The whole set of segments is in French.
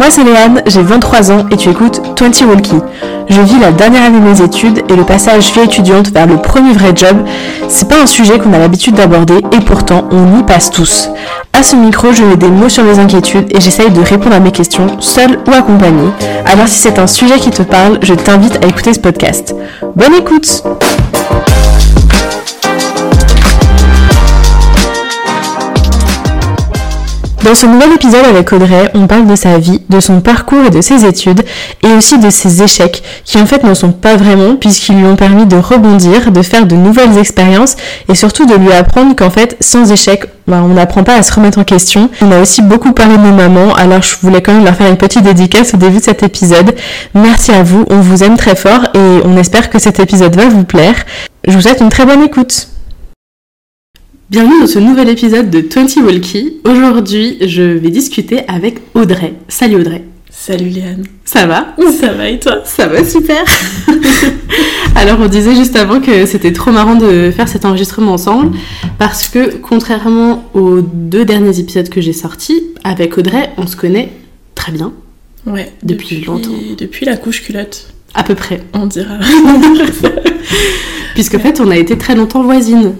Moi c'est Léane, j'ai 23 ans et tu écoutes 20 Walkie. Je vis la dernière année de mes études et le passage vie étudiante vers le premier vrai job, c'est pas un sujet qu'on a l'habitude d'aborder et pourtant on y passe tous. À ce micro, je mets des mots sur mes inquiétudes et j'essaye de répondre à mes questions, seule ou accompagnée. Alors si c'est un sujet qui te parle, je t'invite à écouter ce podcast. Bonne écoute Dans ce nouvel épisode avec Audrey, on parle de sa vie, de son parcours et de ses études, et aussi de ses échecs, qui en fait ne sont pas vraiment, puisqu'ils lui ont permis de rebondir, de faire de nouvelles expériences, et surtout de lui apprendre qu'en fait, sans échec, bah, on n'apprend pas à se remettre en question. On a aussi beaucoup parlé de nos mamans, alors je voulais quand même leur faire une petite dédicace au début de cet épisode. Merci à vous, on vous aime très fort, et on espère que cet épisode va vous plaire. Je vous souhaite une très bonne écoute. Bienvenue dans ce nouvel épisode de 20 Walkie. Aujourd'hui, je vais discuter avec Audrey. Salut Audrey. Salut Léane. Ça va? Ça va et toi? Ça va super. Alors on disait juste avant que c'était trop marrant de faire cet enregistrement ensemble parce que contrairement aux deux derniers épisodes que j'ai sortis, avec Audrey, on se connaît très bien. Ouais. Depuis longtemps. Depuis la couche culotte. À peu près. On dira. Puisque en fait, on a été très longtemps voisines.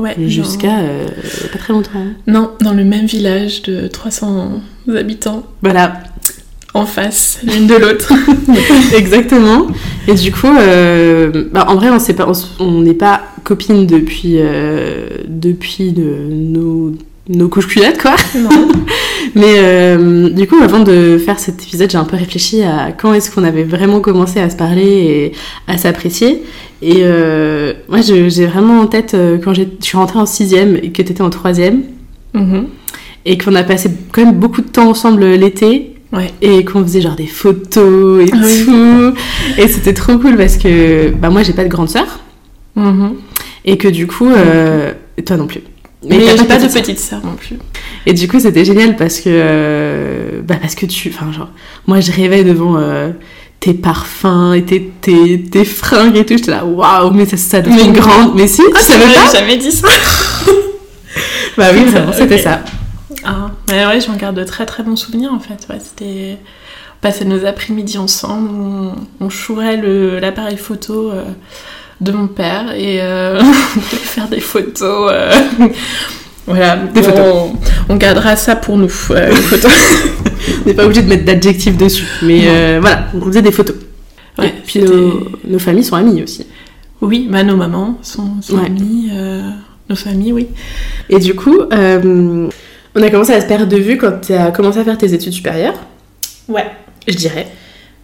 Ouais. Jusqu'à euh, pas très longtemps. Non, dans le même village de 300 habitants. Voilà. En face, l'une de l'autre. Exactement. Et du coup, euh, bah, en vrai, on sait pas, on n'est pas copines depuis euh, depuis de, nos nos couches culottes quoi. Non. Mais euh, du coup, avant de faire cet épisode, j'ai un peu réfléchi à quand est-ce qu'on avait vraiment commencé à se parler et à s'apprécier. Et euh, moi, j'ai vraiment en tête euh, quand je suis rentrée en sixième et que tu étais en troisième. Mhm. Et qu'on a passé quand même beaucoup de temps ensemble l'été. Ouais. Et qu'on faisait genre des photos et Oui. tout. Et c'était trop cool parce que bah, moi, j'ai pas de grande sœur. Mhm. Et que du coup, euh, toi non plus. Mais t'as j'ai pas de petite sœur. non plus. Et du coup, c'était génial parce que, euh, bah parce que tu, enfin genre, moi je rêvais devant euh, tes parfums et tes, tes, tes fringues et tout. J'étais là, waouh, mais ça, ça devient Mais grande. Mais si, tu savais pas jamais dit ça. Bah oui, vraiment, c'était ça. Ah, mais ouais, j'en garde de très très bons souvenirs en fait. Ouais, c'était. Passait nos après-midi ensemble, on, on chourait l'appareil photo euh, de mon père et euh, faire des photos. euh, voilà, Des Bon, photos. On, on gardera ça pour nous, euh, les photos. On n'est pas obligé de mettre d'adjectifs dessus. Mais voilà, on faisait des photos. Ouais, et puis nos, nos familles sont amies aussi. Oui, bah, nos mamans sont, sont Ouais. amies, nos familles, oui. Et du coup, on a commencé à se perdre de vue quand tu as commencé à faire tes études supérieures, Ouais. je dirais.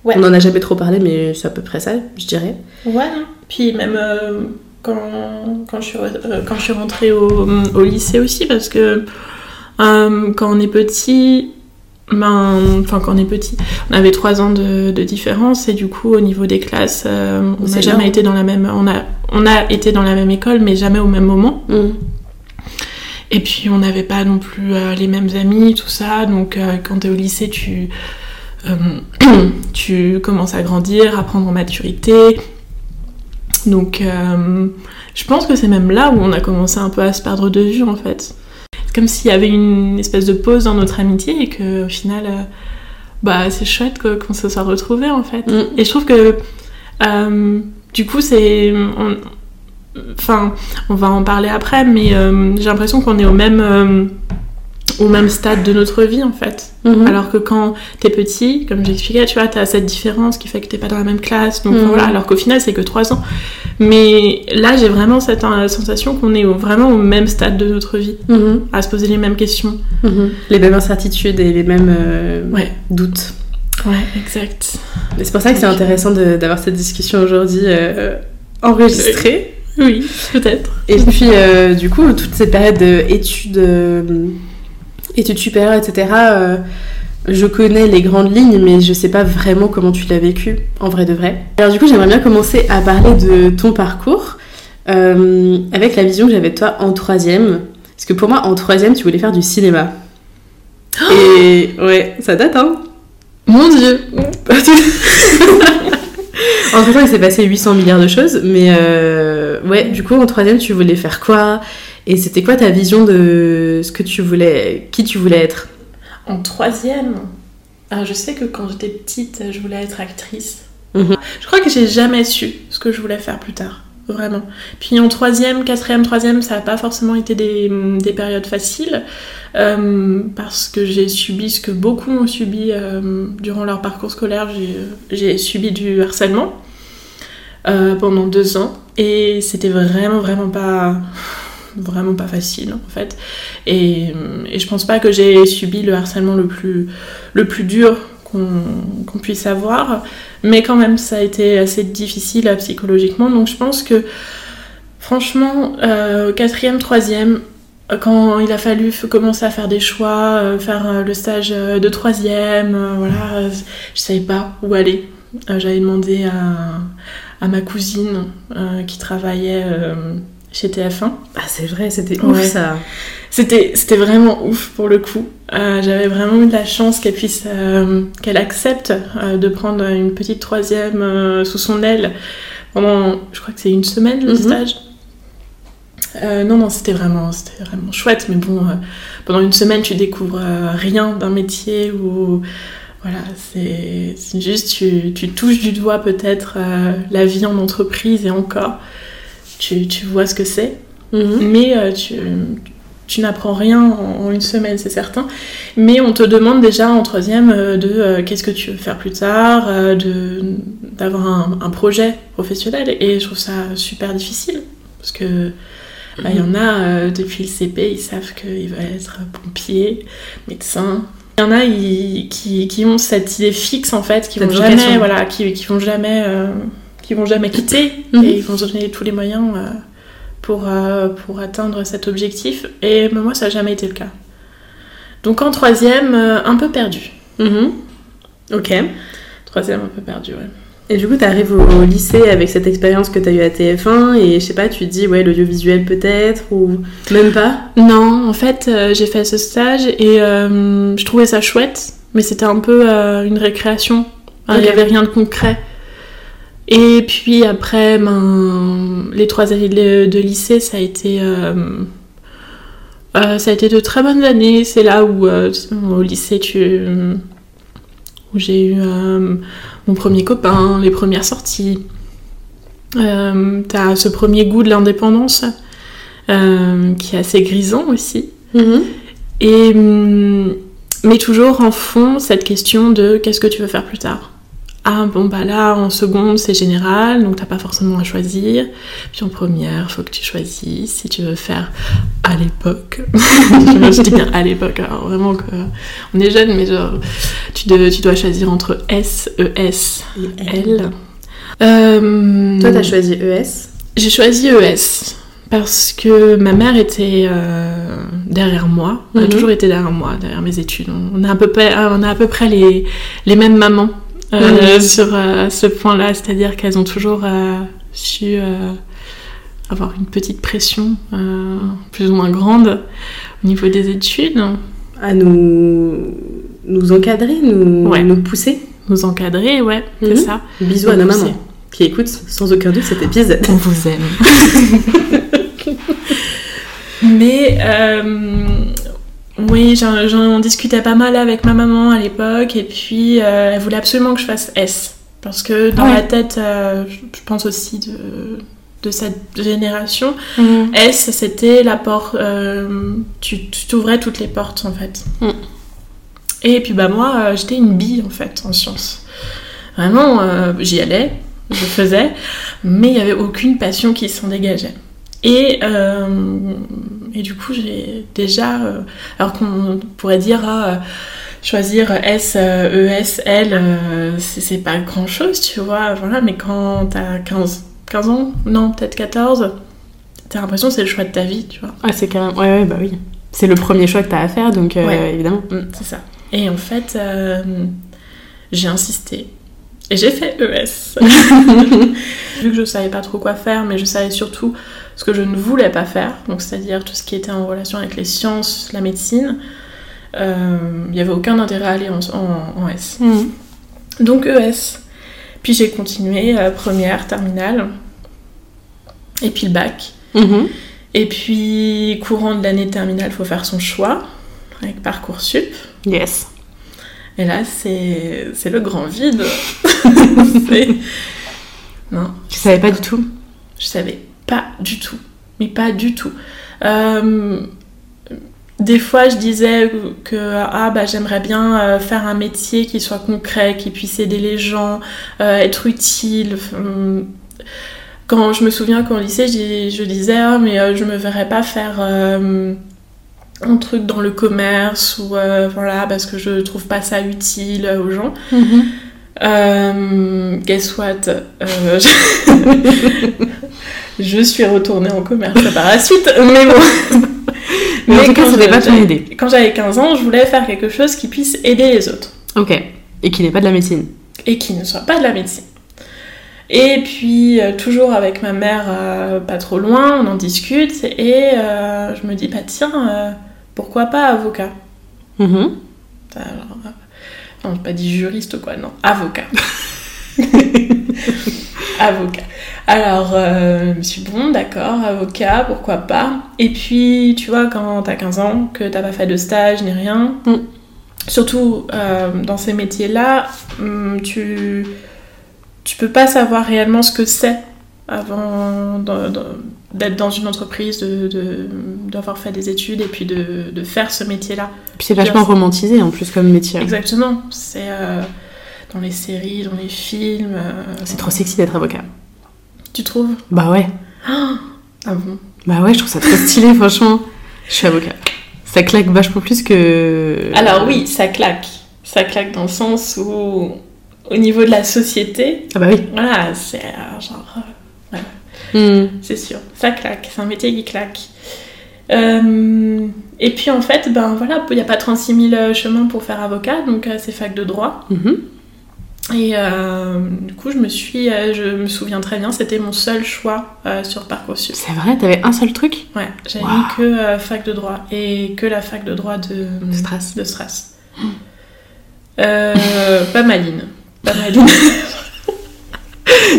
Ouais. On en a jamais trop parlé, mais c'est à peu près ça, je dirais. Ouais, puis même euh, quand, quand, je suis, euh, quand je suis rentrée au, au lycée aussi, parce que euh, quand on est petit, ben, enfin quand on est petit, on avait trois ans de, de différence et du coup au niveau des classes, euh, on n'a jamais été dans la même, on a, on a été dans la même école mais jamais au même moment. Et puis on n'avait pas non plus euh, les mêmes amis, tout ça. Donc euh, quand tu es au lycée, tu, tu commences à grandir, à prendre en maturité. Donc euh, je pense que c'est même là où on a commencé un peu à se perdre de vue en fait. C'est comme s'il y avait une espèce de pause dans notre amitié et qu'au final, euh, bah c'est chouette qu'on se soit retrouvés en fait. Mm. Et je trouve que euh, du coup c'est... Enfin, on va en parler après, mais j'ai l'impression qu'on est au même, au même stade de notre vie en fait. Mhm. Alors que quand t'es petit, comme j'expliquais, tu vois, t'as cette différence qui fait que t'es pas dans la même classe, donc Mhm. voilà, alors qu'au final c'est que 3 ans. Mais là j'ai vraiment cette euh, sensation qu'on est au- vraiment au même stade de notre vie, Mhm. à se poser les mêmes questions. Les mêmes incertitudes et les mêmes euh, Ouais. doutes. Ouais, exact. C'est pour ça que c'est intéressant d'avoir cette discussion aujourd'hui euh, enregistrée. Oui, peut-être. Et puis, euh, du coup, toute cette période d'études euh, études supérieures, etc., euh, je connais les grandes lignes, mais je sais pas vraiment comment tu l'as vécu, en vrai de vrai. Alors, du coup, j'aimerais bien commencer à parler de ton parcours euh, avec la vision que j'avais de toi en troisième. Parce que pour moi, en troisième, tu voulais faire du cinéma. Et ouais, ça date, hein? Mon dieu Entre temps, il s'est passé 800 milliards de choses, mais euh, ouais, du coup, en troisième, tu voulais faire quoi? Et c'était quoi ta vision de ce que tu voulais, qui tu voulais être? En troisième Alors, je sais que quand j'étais petite, je voulais être actrice. Mhm. Je crois que j'ai jamais su ce que je voulais faire plus tard. Vraiment. Puis en troisième, quatrième, troisième, ça n'a pas forcément été des, des périodes faciles. Euh, parce que j'ai subi ce que beaucoup ont subi euh, durant leur parcours scolaire. J'ai subi du harcèlement euh, pendant deux ans. Et c'était vraiment, vraiment pas vraiment pas facile en fait. Et, je pense pas que j'ai subi le harcèlement le plus, le plus dur qu'on puisse avoir. Mais quand même, ça a été assez difficile psychologiquement. Donc je pense que, franchement, euh, quatrième, troisième, quand il a fallu commencer à faire des choix, euh, faire euh, le stage de troisième, voilà, je savais pas où aller. J'avais demandé à, à, ma cousine qui travaillait chez TF1. Ah, c'est vrai, c'était ouf ça. C'était, c'était vraiment ouf pour le coup. Euh, j'avais vraiment eu de la chance qu'elle puisse, euh, qu'elle accepte euh, de prendre une petite troisième sous son aile pendant, je crois que c'est une semaine le mhm. stage. non, non, c'était vraiment, c'était vraiment chouette, mais bon, pendant une semaine, tu découvres rien d'un métier où, voilà, c'est, juste, tu, tu, touches du doigt peut-être la vie en entreprise et encore tu, tu vois ce que c'est, mhm. mais euh, tu, tu n'apprends rien en, une semaine, c'est certain. Mais on te demande déjà en troisième euh, de euh, qu'est-ce que tu veux faire plus tard, de d'avoir un, un, projet professionnel. Et je trouve ça super difficile parce que bah, il y en a depuis le CP, ils savent qu'ils veulent être pompier, médecin. Il y en a qui, qui, ont cette idée fixe en fait, qui vont jamais, voilà, qui, qui vont jamais qui vont jamais quitter mhm. et ils vont se donner tous les moyens euh, pour, euh, pour atteindre cet objectif. Et moi, ça n'a jamais été le cas. Donc en troisième, euh, un peu perdu. Mhm. Ok. Troisième, un peu perdu, ouais. Et du coup, tu arrives au lycée avec cette expérience que tu as eue à TF1 et je sais pas, tu te dis, ouais, l'audiovisuel peut-être ou même pas? Non, en fait, j'ai fait ce stage et je trouvais ça chouette, mais c'était un peu une récréation. Il n'y avait rien de concret. Et puis après, ben, les trois années de, lycée, ça a été, euh, euh, ça a été de très bonnes années. C'est là où, euh, au lycée, tu, où j'ai eu mon premier copain, les premières sorties. T'as ce premier goût de l'indépendance qui est assez grisant aussi. Mm-hmm. Et, mais toujours en fond, cette question de qu'est-ce que tu veux faire plus tard? Ah bon bah là en seconde c'est général donc t'as pas forcément à choisir. Puis en première faut que tu choisisses. Si tu veux faire à l'époque je dis bien à l'époque alors vraiment que on est jeune mais genre tu, tu dois choisir entre S E S L. Euh, toi t'as choisi ES j'ai choisi ES parce que ma mère était euh, derrière moi, elle a mhm. toujours été derrière moi, derrière mes études. On a à peu près, on a à peu près les, les mêmes mamans euh, sur euh, ce point-là, c'est-à-dire qu'elles ont toujours euh, su avoir une petite pression plus ou moins grande au niveau des études. À nous, nous encadrer, nous, nous pousser Nous encadrer, ouais, c'est mhm. ça. Bisous à nos mamans qui écoutent sans aucun doute cet épisode. On vous aime. Mais oui, j'en discutais pas mal avec ma maman à l'époque et puis euh, elle voulait absolument que je fasse S. Parce que dans la tête, euh, je pense aussi de, de cette génération, mhm. S c'était la porte, euh, tu t'ouvrais toutes les portes en fait. Mhm. Et puis bah moi j'étais une bille en fait en sciences. Vraiment, j'y allais, je faisais, mais il n'y avait aucune passion qui s'en dégageait. Et, euh, et du coup, j'ai déjà. Euh, alors qu'on pourrait dire. Ah, choisir S, E, S, L, c'est pas grand chose, tu vois. Voilà, mais quand t'as 15, 15 ans, non, peut-être 14, t'as l'impression que c'est le choix de ta vie, tu vois. Ah, c'est quand même. Ouais, ouais, bah oui. C'est le premier choix que t'as à faire, donc euh, évidemment. Mm, c'est ça. Et en fait, j'ai insisté. Et j'ai fait ES. Vu que je savais pas trop quoi faire, mais je savais surtout ce que je ne voulais pas faire, donc c'est-à-dire tout ce qui était en relation avec les sciences, la médecine, euh, il n'y avait aucun intérêt à aller en, en, S. Mhm. Donc ES. Puis j'ai continué, euh, première, terminale, et puis le bac. Mhm. Et puis, courant de l'année terminale, il faut faire son choix avec Parcoursup. Yes. Et là, c'est le grand vide. non. Je savais pas du tout. Je savais pas du tout. Mais pas du tout. Euh, des fois, je disais que ah, bah, j'aimerais bien euh, faire un métier qui soit concret, qui puisse aider les gens, euh, être utile. Quand je me souviens qu'au lycée, je, disais ah, mais je me verrais pas faire un truc dans le commerce ou voilà parce que je trouve pas ça utile aux gens. Mm-hmm. guess what je... suis retournée en commerce par la suite, mais bon. Mais, cas, ça pas ton idée. Quand j'avais 15 ans, je voulais faire quelque chose qui puisse aider les autres. Ok. Et qui n'est pas de la médecine. Et qui ne soit pas de la médecine. Et puis, euh, toujours avec ma mère euh, pas trop loin, on en discute et euh, je me dis, bah tiens, pourquoi pas avocat? Mm Non, pas dit juriste quoi, non, avocat. avocat. Alors, euh, je me suis bon, d'accord, avocat, pourquoi pas. Et puis, tu vois, quand t'as 15 ans, que t'as pas fait de stage ni rien, mm. surtout euh, dans ces métiers-là, mm, tu, tu peux pas savoir réellement ce que c'est avant d'être dans une entreprise, d'avoir de, fait des études et puis de, faire ce métier-là. Puis c'est vachement romantisé en plus comme métier. Exactement. C'est euh, dans les séries, dans les films. c'est trop sexy d'être avocat. Tu trouves? Bah ouais. ah bon? Bah ouais, je trouve ça trop stylé, franchement. Je suis avocat. Ça claque vachement plus que. Alors oui, ça claque. Ça claque dans le sens où, au niveau de la société. Ah bah oui. Voilà, c'est euh, genre. Euh, hmm. C'est sûr, ça claque. C'est un métier qui claque. Euh, et puis en fait, ben voilà, il n'y a pas 36 000 chemins pour faire avocat, donc c'est fac de droit. Mm-hmm. Et euh, du coup, je me suis, euh, je me souviens très bien, c'était mon seul choix euh, sur Parcoursup. C'est vrai, t'avais un seul truc? Ouais, j'avais mis que fac de droit et que la fac de droit de, Stras. De Stras. pas maline, pas maline.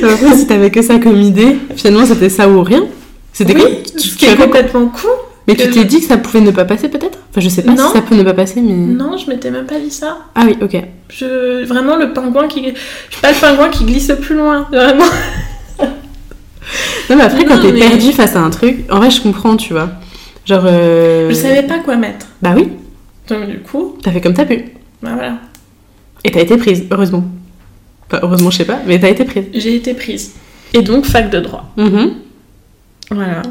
Après, si t'avais que ça comme idée, finalement c'était ça ou rien. C'était oui, Ce qui est complètement con. Mais tu t'es dit que ça pouvait ne pas passer peut-être? Enfin, je sais pas si ça peut ne pas passer, mais. Non, je m'étais même pas dit ça. Ah oui, ok. Je... Vraiment, le pingouin qui. Je suis pas le pingouin qui glisse plus loin, vraiment. non, mais après, quand t'es perdu face à un truc, en vrai, je comprends, tu vois. Genre. Euh... Je savais pas quoi mettre. Bah oui. Donc, du coup. T'as fait comme t'as pu. Bah voilà. Et t'as été prise, heureusement. Enfin, heureusement, je sais pas, mais t'as été prise. J'ai été prise. Et donc, fac de droit. Mm Voilà.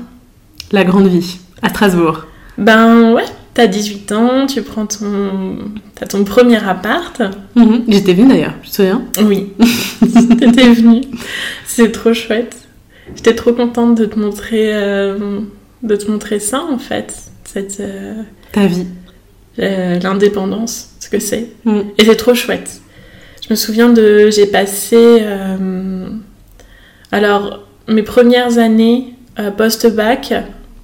La grande vie à Strasbourg. Ben ouais, t'as 18 ans, tu prends ton, t'as ton premier appart. Mhm. J'étais venue d'ailleurs, tu te souviens? Oui, t'étais venue. C'est trop chouette. J'étais trop contente de te montrer, euh, de te montrer ça en fait, cette. Euh, Ta vie. Euh, l'indépendance, ce que c'est. Mhm. Et c'est trop chouette. Je me souviens de, j'ai passé, alors mes premières années post-bac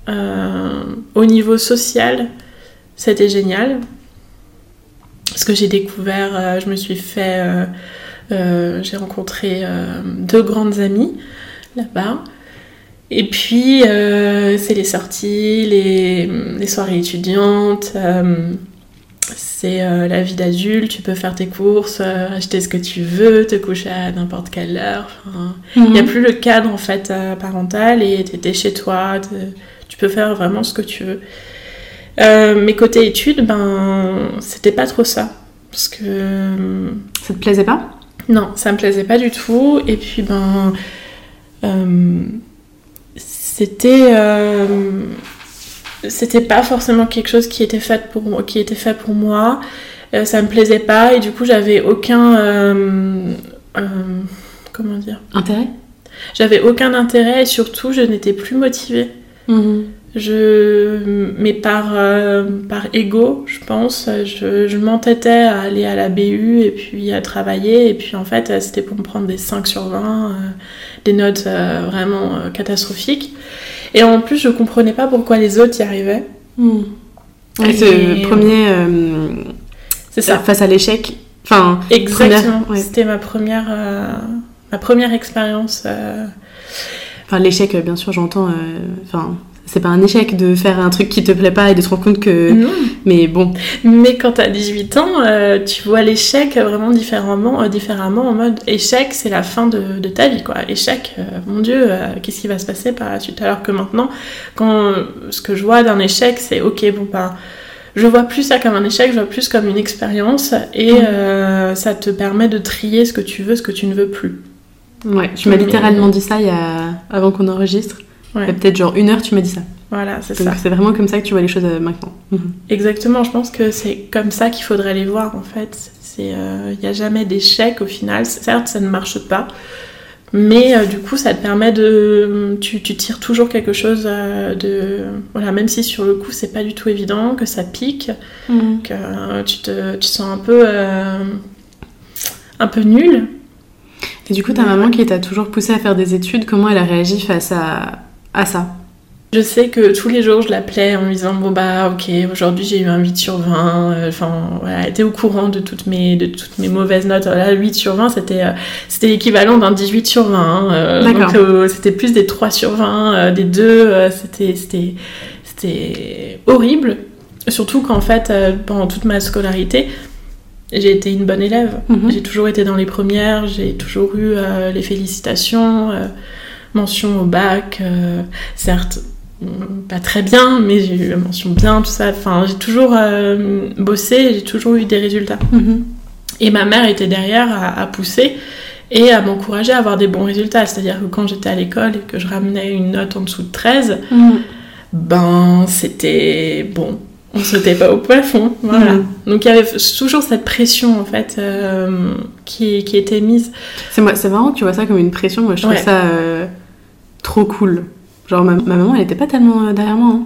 euh, au niveau social, c'était génial. Parce que j'ai découvert, euh, je me suis fait, euh, j'ai rencontré deux grandes amies là-bas. Et puis, c'est les sorties, les soirées étudiantes, c'est la vie d'adulte, tu peux faire tes courses, acheter ce que tu veux, te coucher à n'importe quelle heure. Il n'y a mhm. plus le cadre en fait parental et tu étais chez toi, tu peux faire vraiment ce que tu veux. Euh, mes côtés études, ben, c'était pas trop ça. Parce que. Ça te plaisait pas? Non, ça me plaisait pas du tout. Et puis, ben. Euh, c'était. Euh, c'était pas forcément quelque chose qui était fait pour, qui était fait pour moi. ça me plaisait pas. Et du coup, j'avais aucun. comment dire? Intérêt? J'avais aucun intérêt et surtout, je n'étais plus motivée. Mhm. Je, mais par, euh, par ego, je pense, je, je m'entêtais à aller à la BU et puis à travailler. Et puis en fait, c'était pour me prendre des 5 sur 20, euh, des notes euh, vraiment catastrophiques. Et en plus, je comprenais pas pourquoi les autres y arrivaient. Mhm. ce premier. c'est ça. Face à l'échec. Enfin, exactement. C'était ma première, ma première expérience l'échec, bien sûr, j'entends. Euh, enfin, c'est pas un échec de faire un truc qui te plaît pas et de te rendre compte que Mais bon. Mais quand t'as 18 ans, euh, tu vois l'échec vraiment différemment, euh, différemment en mode échec, c'est la fin de, de, ta vie, quoi. Échec, euh, mon Dieu, qu'est-ce qui va se passer par la suite? Alors que maintenant, quand ce que je vois d'un échec, c'est ok, bon, ben. Je vois plus ça comme un échec, je vois plus comme une expérience et mm. ça te permet de trier ce que tu veux, ce que tu ne veux plus. Ouais, tu m'as littéralement dit ça il y a... avant qu'on enregistre. Ouais. peut-être genre une heure, tu m'as dit ça. Voilà, c'est ça. C'est vraiment comme ça que tu vois les choses euh, maintenant. Mhm. Exactement, je pense que c'est comme ça qu'il faudrait les voir en fait. Il n'y euh, a jamais d'échec au final. Certes, ça ne marche pas, mais euh, du coup, ça te permet de. Tu, tu tires toujours quelque chose de. Voilà, même si sur le coup, c'est pas du tout évident, que ça pique, mhm. que tu te, tu sens un peu. un peu nul. Et du coup, ta maman qui t'a toujours poussé à faire des études, comment elle a réagi face à, à ça je sais que tous les jours, je l'appelais en me disant Bon, bah, ok, aujourd'hui j'ai eu un 8 sur 20. Euh, enfin, voilà, elle était au courant de toutes mes, de toutes mes mauvaises notes. Là, 8 sur 20, c'était, euh, c'était l'équivalent d'un 18 sur 20. Hein, euh, donc, c'était plus des 3 sur 20, des 2. c'était, c'était, c'était horrible. Surtout qu'en fait, pendant toute ma scolarité, j'ai été une bonne élève. Mhm. J'ai toujours été dans les premières, j'ai toujours eu les félicitations mention au bac, certes pas très bien, mais j'ai eu la mention bien, tout ça. Enfin, j'ai toujours euh, bossé, j'ai toujours eu des résultats. Mhm. Et ma mère était derrière à, pousser et à m'encourager à avoir des bons résultats. C'est-à-dire que quand j'étais à l'école et que je ramenais une note en dessous de 13, mhm. ben c'était bon. On sautait pas au plafond, voilà. Mhm. Donc il y avait toujours cette pression en fait euh, qui, qui, était mise. C'est marrant que tu vois ça comme une pression. Moi je trouve ça euh, trop cool. Genre, ma, maman, elle était pas tellement euh, derrière moi. Hein.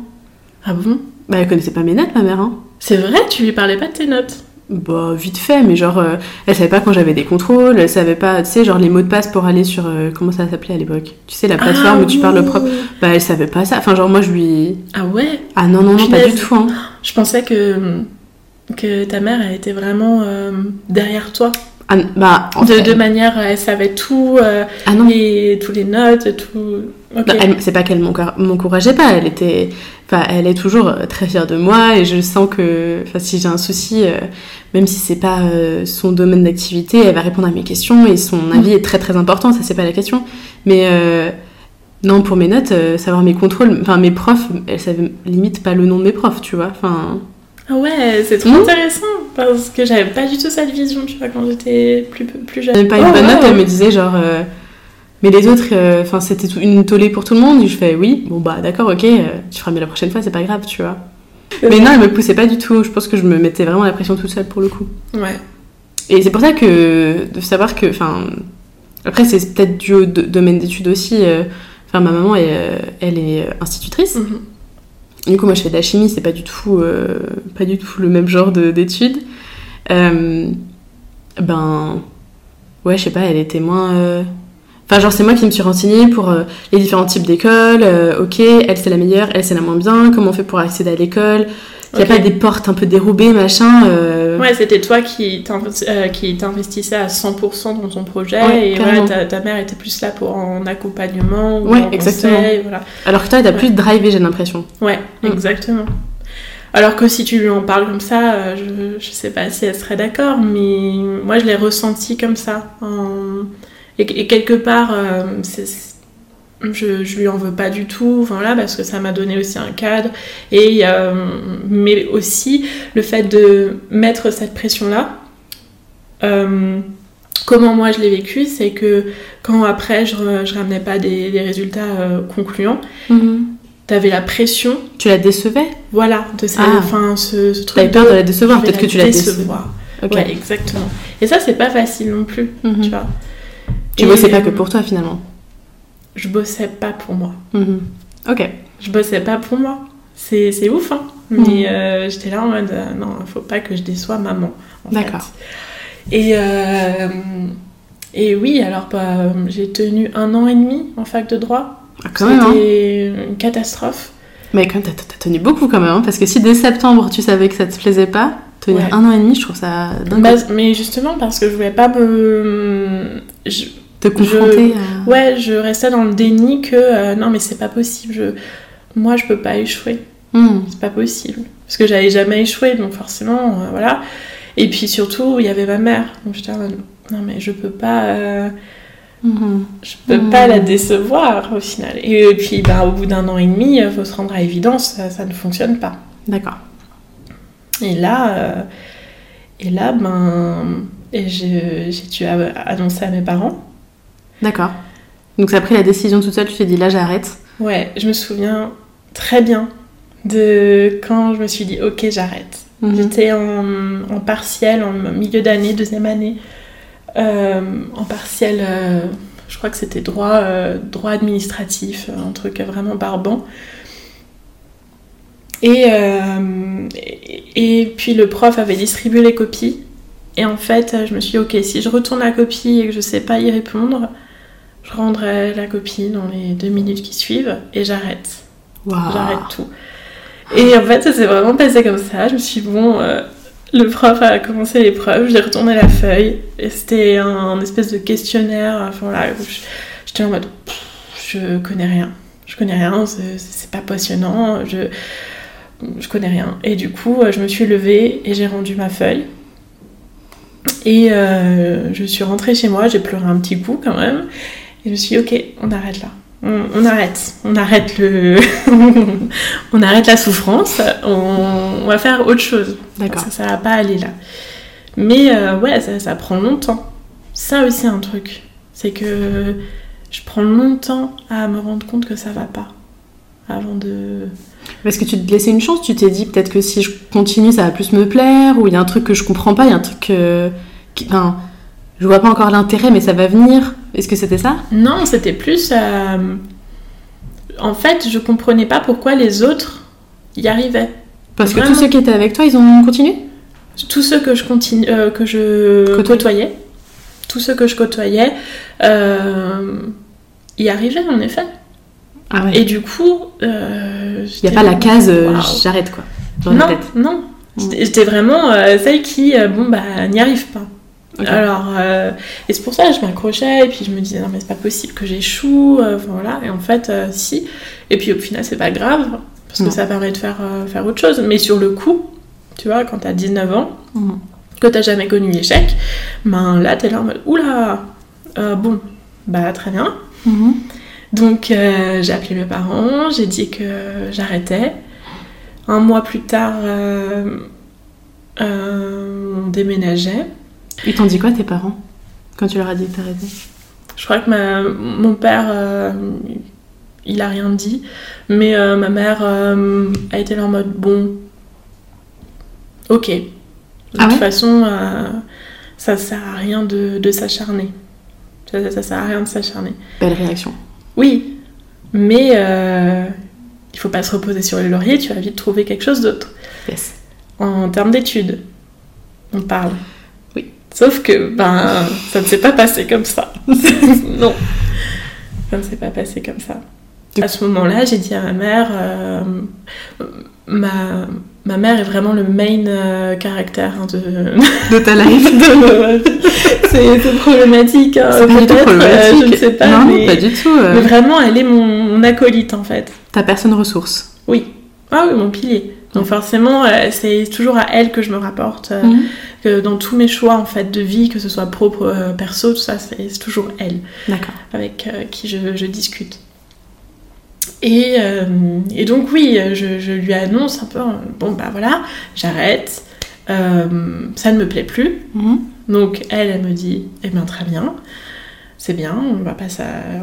Ah bon? Bah, elle connaissait pas mes notes, ma mère. Hein. C'est vrai, tu lui parlais pas de tes notes? Bah, vite fait, mais genre, euh, elle savait pas quand j'avais des contrôles, elle savait pas, tu sais, genre les mots de passe pour aller sur. Euh, comment ça s'appelait à l'époque? Tu sais, la plateforme ah où tu parles le propre. Bah, elle savait pas ça. Enfin, genre, moi, je lui. Ah ouais? Ah non, non, non, pas du tout. Hein. Je pensais que, que ta mère, elle était vraiment derrière toi. Ah, bah, de, de, manière, elle savait tout, ah non. Et, tous les notes, tout. C'est pas qu'elle m'encourageait pas, elle était, enfin, elle est toujours euh, très fière de moi et je sens que, enfin, si j'ai un souci, euh, même si c'est pas euh, son domaine d'activité, elle va répondre à mes questions et son avis est très très important, ça c'est pas la question. Mais non, pour mes notes, savoir mes contrôles, enfin mes profs, elle savait limite pas le nom de mes profs, tu vois, enfin. Ouais, c'est trop hmm intéressant parce que j'avais pas du tout cette vision, tu vois, quand j'étais plus, plus jeune. pas une oh, bonne note, elle me disait genre. Mais les autres, euh, enfin, c'était une tollée pour tout le monde. je fais oui, bon bah d'accord, ok, euh, tu feras mieux la prochaine fois, c'est pas grave, tu vois. Mais non, elle me poussait pas du tout. Je pense que je me mettais vraiment la pression toute seule pour le coup. Ouais. Et c'est pour ça que de savoir que, enfin, après c'est peut-être dû au domaine d'études aussi. Euh, enfin, ma maman, elle, elle est institutrice. Mhm. Du coup, moi, je fais de la chimie, c'est pas du tout, pas du tout le même genre d'études. ben, ouais, je sais pas, elle était moins Enfin, genre, c'est moi qui me suis renseignée pour euh, les différents types d'écoles. Euh, ok, elle c'est la meilleure, elle c'est la moins bien. Comment on fait pour accéder à l'école Il n'y a pas des portes un peu dérobées, machin. Euh. Ouais, c'était toi qui t'investissais à 100% dans ton projet et ta, mère était plus là pour en accompagnement. Ou ouais, exactement. voilà. Alors que toi, t'as plus drivé, j'ai l'impression. Ouais, mm. exactement. Alors que si tu lui en parles comme ça, je, je sais pas si elle serait d'accord, mais moi je l'ai ressenti comme ça. En et, quelque part, euh, je, je lui en veux pas du tout, enfin, là, parce que ça m'a donné aussi un cadre. Et, mais aussi le fait de mettre cette pression-là. Euh, comment moi je l'ai vécu, c'est que quand après je, je ramenais pas des, résultats euh, concluants, mm-hmm. tu avais la pression. Tu la décevais? Voilà, de ça, ah. ce, ce truc. peur de la décevoir, peut-être que tu la décevoir. Ouais, exactement. Et ça, c'est pas facile non plus, mm-hmm. tu vois. Tu bossais pas que pour toi finalement Je bossais pas pour moi. Mhm. Ok. Je bossais pas pour moi. C'est ouf, hein. Mhm. Mais euh, j'étais là en mode euh, non, il faut pas que je déçoie maman. D'accord. Et, euh, et oui, alors bah, j'ai tenu un an et demi en fac de droit. Ah, même, hein. C'était une catastrophe. Mais quand t'as tenu beaucoup quand même, hein, parce que si dès septembre tu savais que ça te plaisait pas, tenir un an et demi, je trouve ça dingue. Bah, mais justement parce que je voulais pas me te confronter je, Ouais, je restais dans le déni que euh, non, mais c'est pas possible. Je, moi, je peux pas échouer. Hmm. C'est pas possible. Parce que j'avais jamais échoué, donc forcément, euh, voilà. Et puis surtout, il y avait ma mère. Donc j'étais non, mais je peux pas. Euh, hmm. Je peux pas la décevoir au final. Et, puis, bah, au bout d'un an et demi, il faut se rendre à l'évidence, ça, ne fonctionne pas. D'accord. Et là, et là, ben, j'ai dû annoncer à mes parents. D'accord. Donc ça a pris la décision toute seule, tu t'es dit là j'arrête Ouais, je me souviens très bien de quand je me suis dit ok j'arrête. Mhm. J'étais en, partiel, en milieu d'année, deuxième année, euh, en partiel, euh, je crois que c'était droit, euh, droit administratif, un truc vraiment barbant. Et, et, puis le prof avait distribué les copies. Et en fait, je me suis dit, ok, si je retourne la copie et que je sais pas y répondre, je rendrai la copie dans les deux minutes qui suivent et j'arrête. J'arrête tout. Et en fait, ça s'est vraiment passé comme ça. Je me suis dit, bon, euh, le prof a commencé l'épreuve, j'ai retourné la feuille et c'était un, espèce de questionnaire. Enfin là, j'étais en mode, je connais rien. Je connais rien, c'est pas passionnant, je, je connais rien. Et du coup, je me suis levée et j'ai rendu ma feuille. Et euh, je suis rentrée chez moi, j'ai pleuré un petit coup quand même. Et je me suis dit, ok, on arrête là. On, arrête. On arrête le. on arrête la souffrance. On, va faire autre chose. D'accord. Ça, ça va pas aller là. Mais euh, ouais, ça, prend longtemps. Ça aussi, un truc. C'est que je prends longtemps à me rendre compte que ça va pas. Avant de. Parce que tu te laissais une chance, tu t'es dit peut-être que si je continue, ça va plus me plaire, ou il y a un truc que je comprends pas, il y a un truc. Qui... Enfin, je vois pas encore l'intérêt, mais ça va venir. Est-ce que c'était ça? Non, c'était plus. Euh, en fait, je comprenais pas pourquoi les autres y arrivaient. Parce que tous ceux qui étaient avec toi, ils ont continué? Tous ceux que je, continue, euh, que je côtoyais, tous ceux que je côtoyais, euh, y arrivaient en effet. Ah ouais. Et du coup. Il n'y a pas la case j'arrête quoi. non, non. Mm. J'étais vraiment celle qui, bon, bah, n'y arrive pas. Alors, euh, et c'est pour ça que je m'accrochais, et puis je me disais, non, mais c'est pas possible que j'échoue, euh, voilà, et en fait, euh, si. Et puis au final, c'est pas grave, parce que ça permet de faire, faire autre chose. Mais sur le coup, tu vois, quand t'as 19 ans, mhm. que t'as jamais connu l'échec, ben là, t'es là en mode, oula, bon, bah très bien. Mhm. Donc, j'ai appelé mes parents, j'ai dit que j'arrêtais. Un mois plus tard, on déménageait. Ils t'ont dit quoi tes parents quand tu leur as dit que t'arrêtais Je crois que ma, mon père, euh, il a rien dit, mais euh, ma mère euh, a été là en mode bon, ok. De ah toute façon, ça sert à rien de, de s'acharner. Ça, ça, sert à rien de s'acharner. Belle réaction. Oui, mais il faut pas se reposer sur les lauriers, tu vas vite trouver quelque chose d'autre. Yes. En termes d'études, on parle. Sauf que, ben, ça ne s'est pas passé comme ça. non. Ça ne s'est pas passé comme ça. À ce moment-là, j'ai dit à ma mère, euh, ma, ma mère est vraiment le main euh, caractère hein, de... de ta life. c'est problématique, hein, peut-être, euh, je ne sais pas. Non, mais, pas du tout. Mais vraiment, elle est mon, acolyte en fait. Ta personne ressource. Oui. Ah oui, mon pilier. Donc forcément, c'est toujours à elle que je me rapporte. Mhm dans tous mes choix en fait de vie, que ce soit propre, euh, perso, tout ça, c'est toujours elle. Avec euh, qui je, discute. Et, euh, et, donc oui, je, lui annonce un peu, bon bah voilà, j'arrête, ça ne me plaît plus. Mhm. Donc elle, elle me dit, eh bien très bien, c'est bien, on va pas